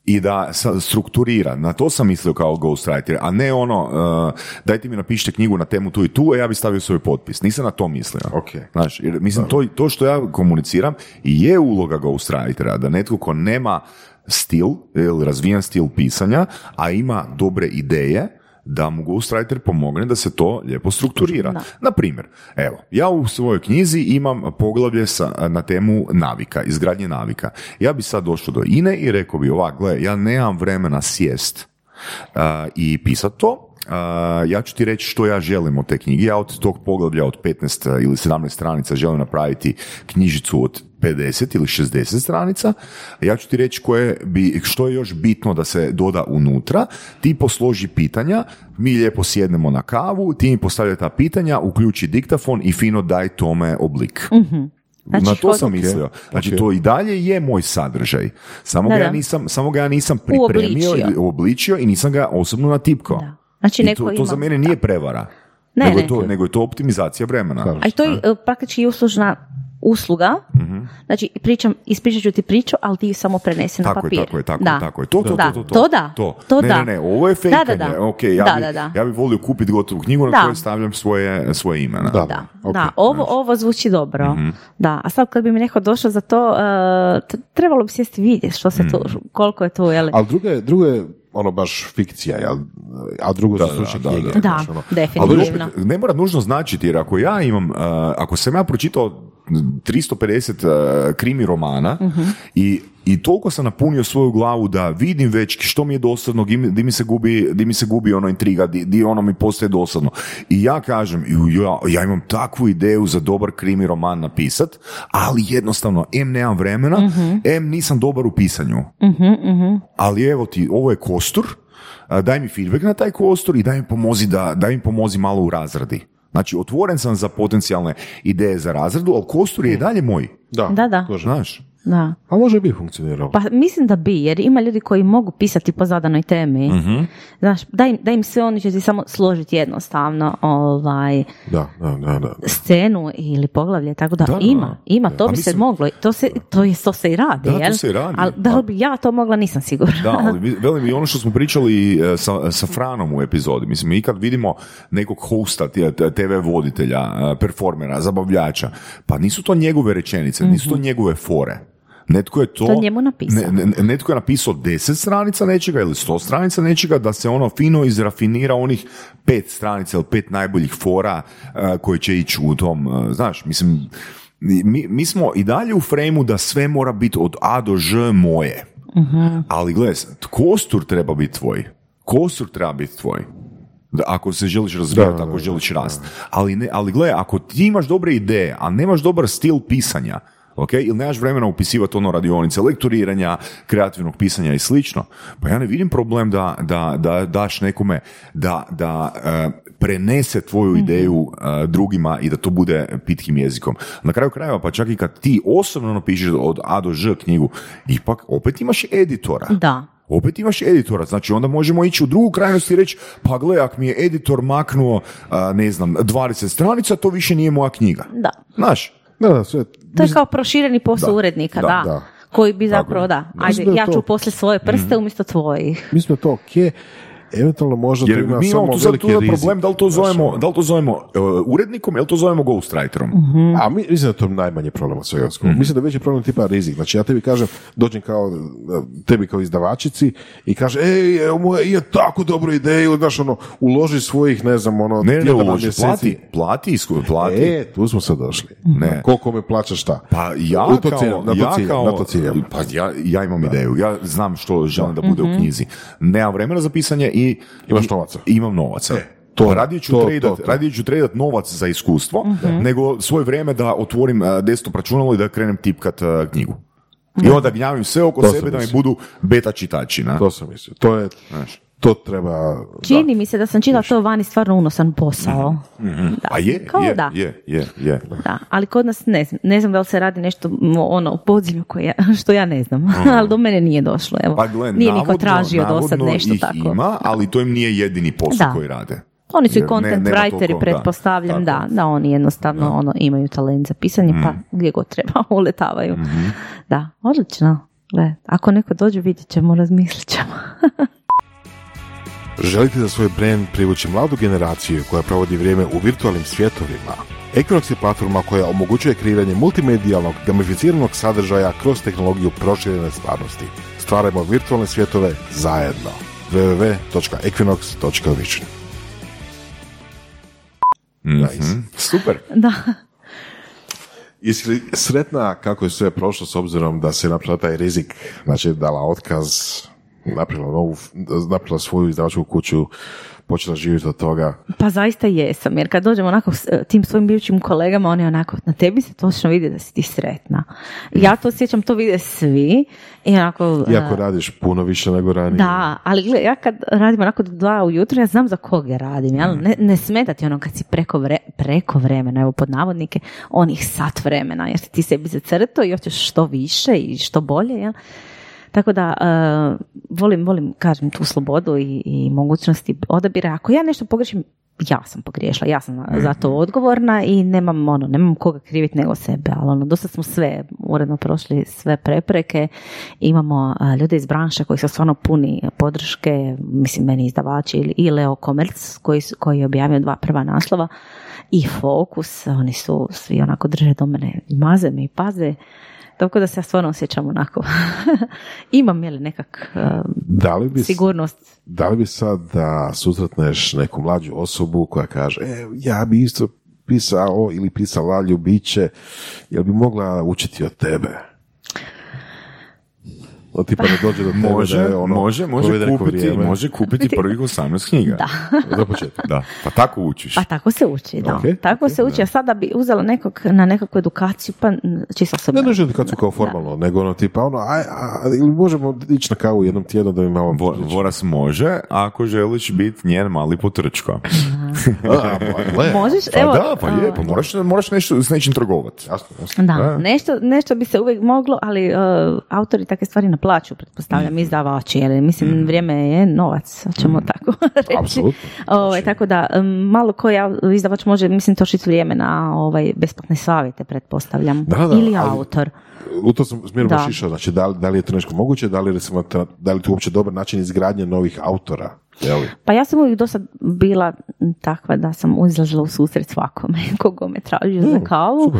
i da strukturira. Na to sam mislio kao ghostwriter, a ne ono, uh, dajte mi napišite knjigu na temu tu i tu, a ja bi stavio svoj potpis. Nisam na to mislio. Ok. Znaš, jer, mislim, to, to što ja komuniciram je uloga ghostwritera, da netko ko nema stil, ili razvijan stil pisanja, a ima dobre ideje, da mu ghostwriter pomogne da se to lijepo strukturira. Na primjer, evo, ja u svojoj knjizi imam poglavlje sa, na temu navika, izgradnje navika. Ja bi sad došao do Ine i rekao bi ovak, gle, ja nemam vremena sjest uh, i pisat to, Uh, ja ću ti reći što ja želim od te knjige. Ja od tog poglavlja od 15 ili 17 stranica želim napraviti knjižicu od 50 ili 60 stranica. Ja ću ti reći koje bi, što je još bitno da se doda unutra. Ti posloži pitanja, mi lijepo sjednemo na kavu, ti mi postavlja ta pitanja, uključi diktafon i fino daj tome oblik. Znači, na to sam mislio. Znači, ok. to i dalje je moj sadržaj. Samo, Da, ga ja nisam, samo ga ja nisam pripremio, Uobličio. i- uobličio i nisam ga osobno natipkao. Da. Znači, I neko to, to ima- za mene nije prevara. Ne, nego, ne. Je to, nego je to optimizacija vremena. A i to je e, praktički i uslužna usluga. Znači, pričam, ispričat ću ti priču, ali ti ju samo prenesi na je, papir. tako je, tako da. je, tako je. To, to, da. to, to, to. da. To. To ne, da. ne, ne, ovo je Da, fejkanje. da, da. Ok, ja, Da, bi, da, da. ja bi volio kupiti gotovu knjigu na Da. kojoj stavljam svoje, svoje ime. ne? Da. Da, Ok, da, ovo, ovo zvuči dobro. Mhm. Da, a sad kad bi mi neko došao za to, t- trebalo bi sjesti vidjeti što se tu, Mhm. koliko je tu, jel? Ali drugo je, drugo je ono baš fikcija, jel? a drugo su Da, stručne da, knjige. da. Da, znaš, ono. Ali definitivno. opet, ne mora nužno značiti, jer ako ja imam, uh, ako sam ja pročitao 350 uh, krimi romana i, i toliko sam napunio svoju glavu da vidim već što mi je dosadno, di mi, se gubi, di mi se gubi ono intriga, di, di ono mi postaje dosadno. I ja kažem, ja, ja imam takvu ideju za dobar krimi roman napisat, ali jednostavno, em nemam vremena, em nisam dobar u pisanju. Ali evo ti, ovo je kostur, daj mi feedback na taj kostur i daj mi pomozi, da, daj mi pomozi malo u razradi. Znači, otvoren sam za potencijalne ideje za razradu, ali kostur je i dalje moj. Da, Da, da. Znaš? Da. A može bi funkcioniralo. Pa mislim da bi, jer ima ljudi koji mogu pisati po zadanoj temi. Mhm. Znaš, daj, daj im sve, oni će ti samo složiti jednostavno ovaj, Da, da, da, da. scenu ili poglavlje, tako da, Da, ima, ima, to A bi se mislim- moglo, to se, to, je, to se i radi, Da, to jel? se i radi. Ali da li bi ja to mogla, nisam sigurna. Da, ali velim i ono što smo pričali e, sa, sa Franom u epizodi, mislim, mi kad vidimo nekog hosta, TV voditelja, e, performera, zabavljača, pa nisu to njegove rečenice, nisu to njegove fore. Netko je to... To je njemu napisao. Ne, ne- netko je napisao 10 stranica nečega ili 100 stranica nečega da se ono fino izrafinira onih pet stranica ili pet najboljih fora e, koje će ići u tom, e, znaš, mislim, mi, mi smo i dalje u frejmu da sve mora biti od A do Ž moje. Ali gle, kostur treba biti tvoj. Kostur treba biti tvoj. Da, ako se želiš razvijati, ako želiš rast. Ali, ne, ali gle, ako ti imaš dobre ideje, a nemaš dobar stil pisanja, ok, ili nemaš vremena upisivati ono radionice, lektoriranja, kreativnog pisanja i slično, pa ja ne vidim problem da, da, da daš nekome da, da e, prenese tvoju ideju e, drugima i da to bude pitkim jezikom. Na kraju krajeva, pa čak i kad ti osobno napišeš od A do Ž knjigu, ipak opet imaš editora. Da. Opet imaš editora, znači onda možemo ići u drugu krajnost i reći, pa gle, ako mi je editor maknuo, a, ne znam, 20 stranica, to više nije moja knjiga. Da. Znaš, Da, da, sve. To je kao prošireni posao Da, urednika, da, da, da. Koji bi zapravo, da, ajde, ja ću to- poslije svoje prste umjesto tvojih. Mislim da to ok. Eventualno možda Jer to ima mi imamo samo tu sad veliki tu problem, da li to zovemo, da li to zovemo uh, urednikom ili to zovemo ghostwriterom? A mi, mislim da je to najmanji problem od svega. Mhm. Mislim da je veći problem tipa rizik. Znači ja tebi kažem, dođem kao tebi kao izdavačici i kaže, ej, evo moja je tako dobru ideju, znaš, ono, uloži svojih, ne znam, ono, Ne, ne, uloži, plati, plati, isku- plati. E, tu smo sad došli. Ne. Koliko me plaća šta? Pa ja to kao, ciljam, na to ja ciljam, kao, na to ciljam. pa ja, ja imam ideju, ja znam što želim da bude u knjizi. Nemam vremena za pisanje i... Imaš i- novaca. Imam novaca. to- To, radije ću to- tradat, to- to. radije ću tradat novac za iskustvo, nego svoje vrijeme da otvorim uh, desktop računalo i da krenem tipkat uh, knjigu. I onda gnjavim sve oko sebe da mi budu beta čitači. Na? To sam mislio. To je, Znaš. To treba... Čini mi se da sam čitala to vani stvarno unosan posao. Da. A je, Kao je, da. je, je, je. Da, ali kod nas ne znam, ne znam da li se radi nešto ono u podzemlju koje što ja ne znam, ali do mene nije došlo, evo. Pa gle, nije niko tražio do sad nešto ih tako. ima, ali to im nije jedini posao Da. koji rade. Oni su i Jer content writeri, da, pretpostavljam, da, tako. da, oni jednostavno ono, imaju talent za pisanje, pa gdje god treba uletavaju. Da, odlično. Gle, ako neko dođe, vidjet ćemo, razmislit ćemo. Želite za svoj brand privući mladu generaciju koja provodi vrijeme u virtualnim svjetovima? Equinox je platforma koja omogućuje kreiranje multimedijalnog, gamificiranog sadržaja kroz tehnologiju proširene stvarnosti. Stvarajmo virtualne svjetove zajedno. www.equinox.vision Mhm. Super. da. Jesi li sretna kako je sve prošlo s obzirom da se napravila taj rizik, znači dala otkaz, napravila, novu, napravila svoju izdavačku kuću, počela živjeti od toga? Pa zaista jesam, jer kad dođem onako s e, tim svojim bivšim kolegama, oni onako, na tebi se točno vidi da si ti sretna. Ja to osjećam, to vide svi. I onako, Iako e, radiš puno više nego ranije. Da, ali gle, ja kad radim onako do dva ujutro, ja znam za koga radim, jel? Ne, ne smeta ti ono kad si preko, vre, preko vremena, evo pod navodnike, onih sat vremena, jer ti sebi zacrto i hoćeš što više i što bolje, jel? Tako da, e, volim, volim, kažem, tu slobodu i, i mogućnosti odabira. Ako ja nešto pogrešim, ja sam pogriješila, ja sam za to odgovorna i nemam, ono, nemam koga kriviti nego sebe, ali ono, dosta smo sve uredno prošli sve prepreke, imamo a, ljude iz branše koji su stvarno puni podrške, mislim meni izdavači ili i Leo Komerc koji, koji je objavio dva prva naslova i Fokus, oni su svi onako drže do mene maze me i paze, tako da se ja stvarno osjećam onako, imam je li nekak a, Da li bi, sigurnost da li bi sad da susretneš neku mlađu osobu koja kaže, e, ja bi isto pisao ili pisala ljubiće, jel bi mogla učiti od tebe? Tipa ne dođe do tebe Može, da je ono, može, može kupiti, vrijeme. može kupiti prvih 18 knjiga. Da. Za početak. da. Pa tako učiš. Pa tako se uči, da. Ok, tako se uči, a sada bi uzela nekog na nekakvu edukaciju, pa čisto se... Ne nužno edukaciju kao formalno, nego ono tipa ono, aj, a, ili možemo ići na kavu jednom tjednu da mi malo... Vo- Voras može, ako želiš biti njen mali potrčko. A, gle. Možeš, Pa evo... da, pa je, pa moraš, moraš nešto, s nečim trgovati. Jasno, jasno. Da, nešto, nešto bi se uvijek moglo, ali e, autori takve stvari naplaću, pretpostavljam, izdavači, jer mislim, vrijeme je novac, ćemo tako reći. Ovaj, tako da, malo koji izdavač može, mislim, trošiti vrijeme na ovaj, besplatne savjete, pretpostavljam. Da, da, Ili ali- autor. U to sam smjeru baš išao, znači da li, da li je to nešto moguće, da li, recimo, da li je to uopće dobar način izgradnje novih autora, Pa ja sam uvijek do sad bila takva da sam izlazila u susret svakome kogo me tražio za kavu. Uh,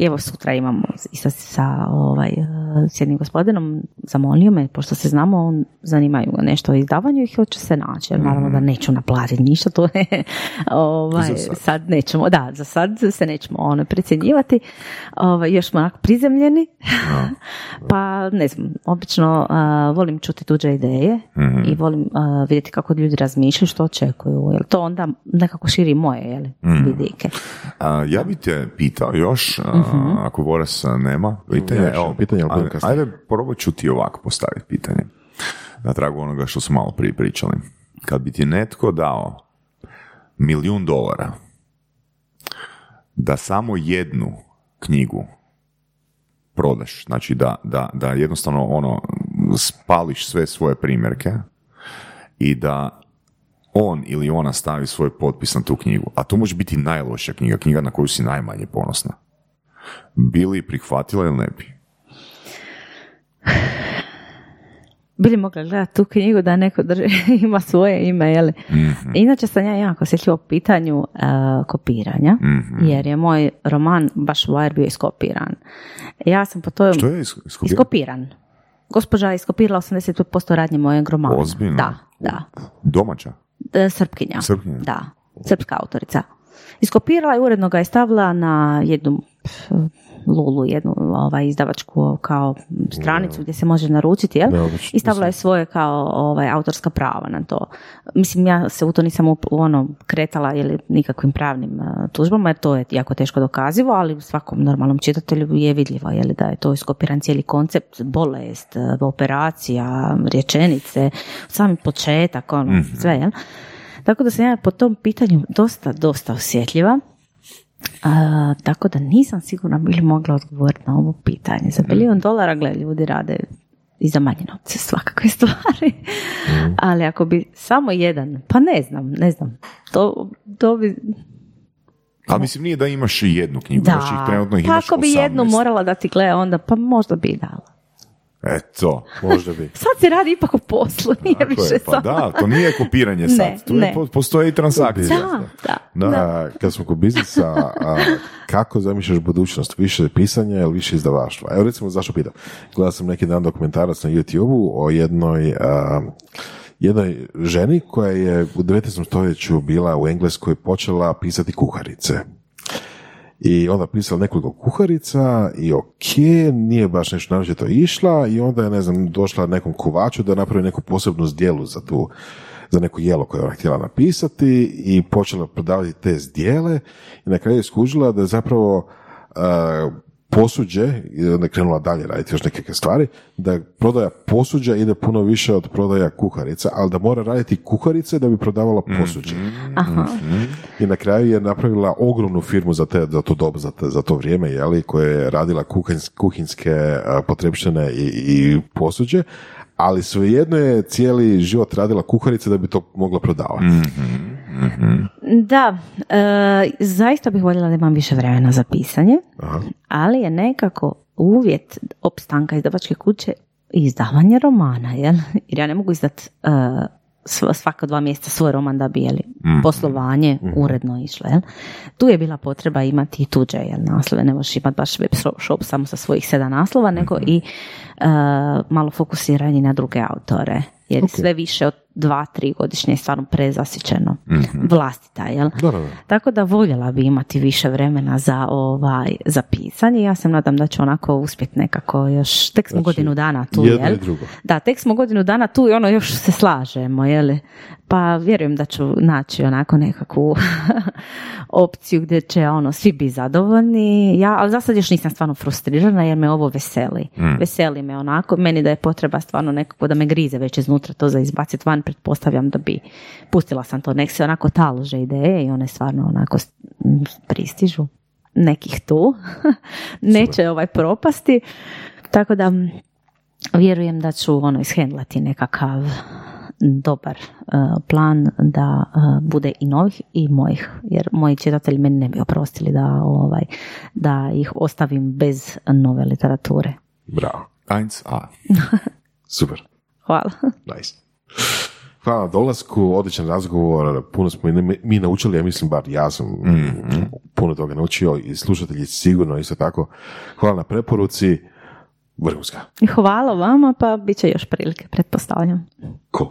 evo sutra imamo i sa, sa ovaj, uh, s jednim gospodinom, zamolio me, pošto se znamo, on zanimaju ga nešto o izdavanju i hoće se naći. Jer naravno da neću naplatiti ništa, to je ovaj, sad. sad. nećemo, da, za sad se nećemo ono precjenjivati. Ovaj, još smo onako prizemljeni. pa ne znam, obično uh, volim čuti tuđe ideje i volim uh, vidjeti kako ljudi razmišljaju, što očekuju. Jer to onda nekako širi moje jeli, vidike. A, ja bi te pitao još, a, ako Voras nema pitanje, Ja, evo, pitanje, ajde, ajde probat ću ti ovako postaviti pitanje. Na tragu onoga što smo malo prije pričali. Kad bi ti netko dao milijun dolara da samo jednu knjigu prodaš, znači da, da, da jednostavno ono spališ sve svoje primjerke i da on ili ona stavi svoj potpis na tu knjigu, a to može biti najlošija knjiga, knjiga na koju si najmanje ponosna. Bili prihvatila ili ne bi? bili mogli gledati tu knjigu da neko drži, ima svoje ime, jeli? Inače sam ja jako osjetljiva po pitanju e, kopiranja, jer je moj roman baš Wire bio iskopiran. Ja sam po toj... Što je is- iskopirao? Iskopiran. Gospođa je iskopirala 85% radnje mojeg romana. Ozbiljno? Da, da. Domaća? E, Srpkinja. Srpkinja. Da, srpska autorica. Iskopirala i uredno ga je stavila na jednu lulu, jednu ovaj, izdavačku kao stranicu gdje se može naručiti, jel? I stavila je svoje kao ovaj, autorska prava na to. Mislim, ja se u to nisam ono, kretala ili nikakvim pravnim eh, tužbama, jer to je jako teško dokazivo, ali svakom normalnom čitatelju je vidljivo je da je to iskopiran cijeli koncept, bolest, eh, operacija, rječenice, sami početak, ono, sve, jel? Tako da sam ja po tom pitanju dosta, dosta osjetljiva. A, tako da nisam sigurna bili mogla odgovoriti na ovo pitanje. Za milijun dolara, gle, ljudi rade i za manje novce svakakve stvari. Ali ako bi samo jedan, pa ne znam, ne znam. To, to bi... Ali mislim nije da imaš jednu knjigu, imaš ih trenutno ih pa imaš ako bi 18. jednu morala da ti gle, onda pa možda bi i dala. Eto. Možda bi. Sad se radi ipak o poslu, nije Tako više je, pa da, to nije kopiranje sad. Ne, tu je, ne. po- postoje i transakcije. Da, da. Da. A, kad smo kod biznisa, a, kako zamišljaš budućnost? Više pisanja ili više izdavaštva? Evo recimo zašto pitam. Gledao sam neki dan dokumentarac na YouTube-u o jednoj, a, jednoj ženi koja je u 19. stoljeću bila u Engleskoj počela pisati kuharice. I onda pisala nekoliko kuharica i ok, nije baš nešto naročito išla i onda je, ne znam, došla nekom kuvaču da napravi neku posebnu zdjelu za tu za neko jelo koje je ona htjela napisati i počela prodavati te zdjele i na kraju je skužila da je zapravo posuđe, i onda je krenula dalje raditi još neke stvari, da prodaja posuđa ide puno više od prodaja kuharica, ali da mora raditi kuharice da bi prodavala posuđe. Aha. I na kraju je napravila ogromnu firmu za, te, za to dobu, za, te- za to vrijeme, jeli, koja je radila kuhins- kuhinske a, potrepštine i, i posuđe, ali svejedno je cijeli život radila kuharice da bi to mogla prodavati. Da, e, zaista bih voljela da imam više vremena za pisanje, ali je nekako uvjet opstanka izdavačke kuće izdavanje romana, jel? Jer ja ne mogu izdat e, sv- svaka dva mjeseca svoj roman da bi jeli, poslovanje uredno išlo. Jel? Tu je bila potreba imati i tuđe jel, naslove, ne možeš imati baš web shop- samo sa svojih sedam naslova, nego i e, malo fokusiranje na druge autore. Jer sve više od dva, tri godišnje je stvarno prezasićeno vlastita, jel? Da, da, da. Tako da voljela bi imati više vremena za ovaj za pisanje. Ja se nadam da ću onako uspjeti nekako još tek smo Znači, godinu dana tu, jedno jel? i drugo. Da, tek smo godinu dana tu i ono još se slažemo, jel? Pa vjerujem da ću naći onako nekakvu opciju gdje će ono svi biti zadovoljni. Ja, ali za sad još nisam stvarno frustrirana jer me ovo veseli. Veseli me onako. Meni da je potreba stvarno nekako da me grize već iznutra to za izbaciti van. Pretpostavljam da bi pustila sam to. Nek se onako talože ideje i one stvarno onako pristižu nekih tu. Neće ovaj propasti. Tako da vjerujem da ću ono ishendlati nekakav dobar e, plan da e, bude i novih i mojih jer moji čitatelji meni ne bi oprostili da ovaj da ih ostavim bez nove literature. Bravo. Eins A. Super. Hvala. Nice. Hvala na dolasku, odličan razgovor, puno smo mi, mi naučili, ja mislim bar ja sam puno toga naučio i slušatelji sigurno isto tako. Hvala na preporuci, vrhunska. I hvala vama, pa bit će još prilike, pretpostavljam. Cool.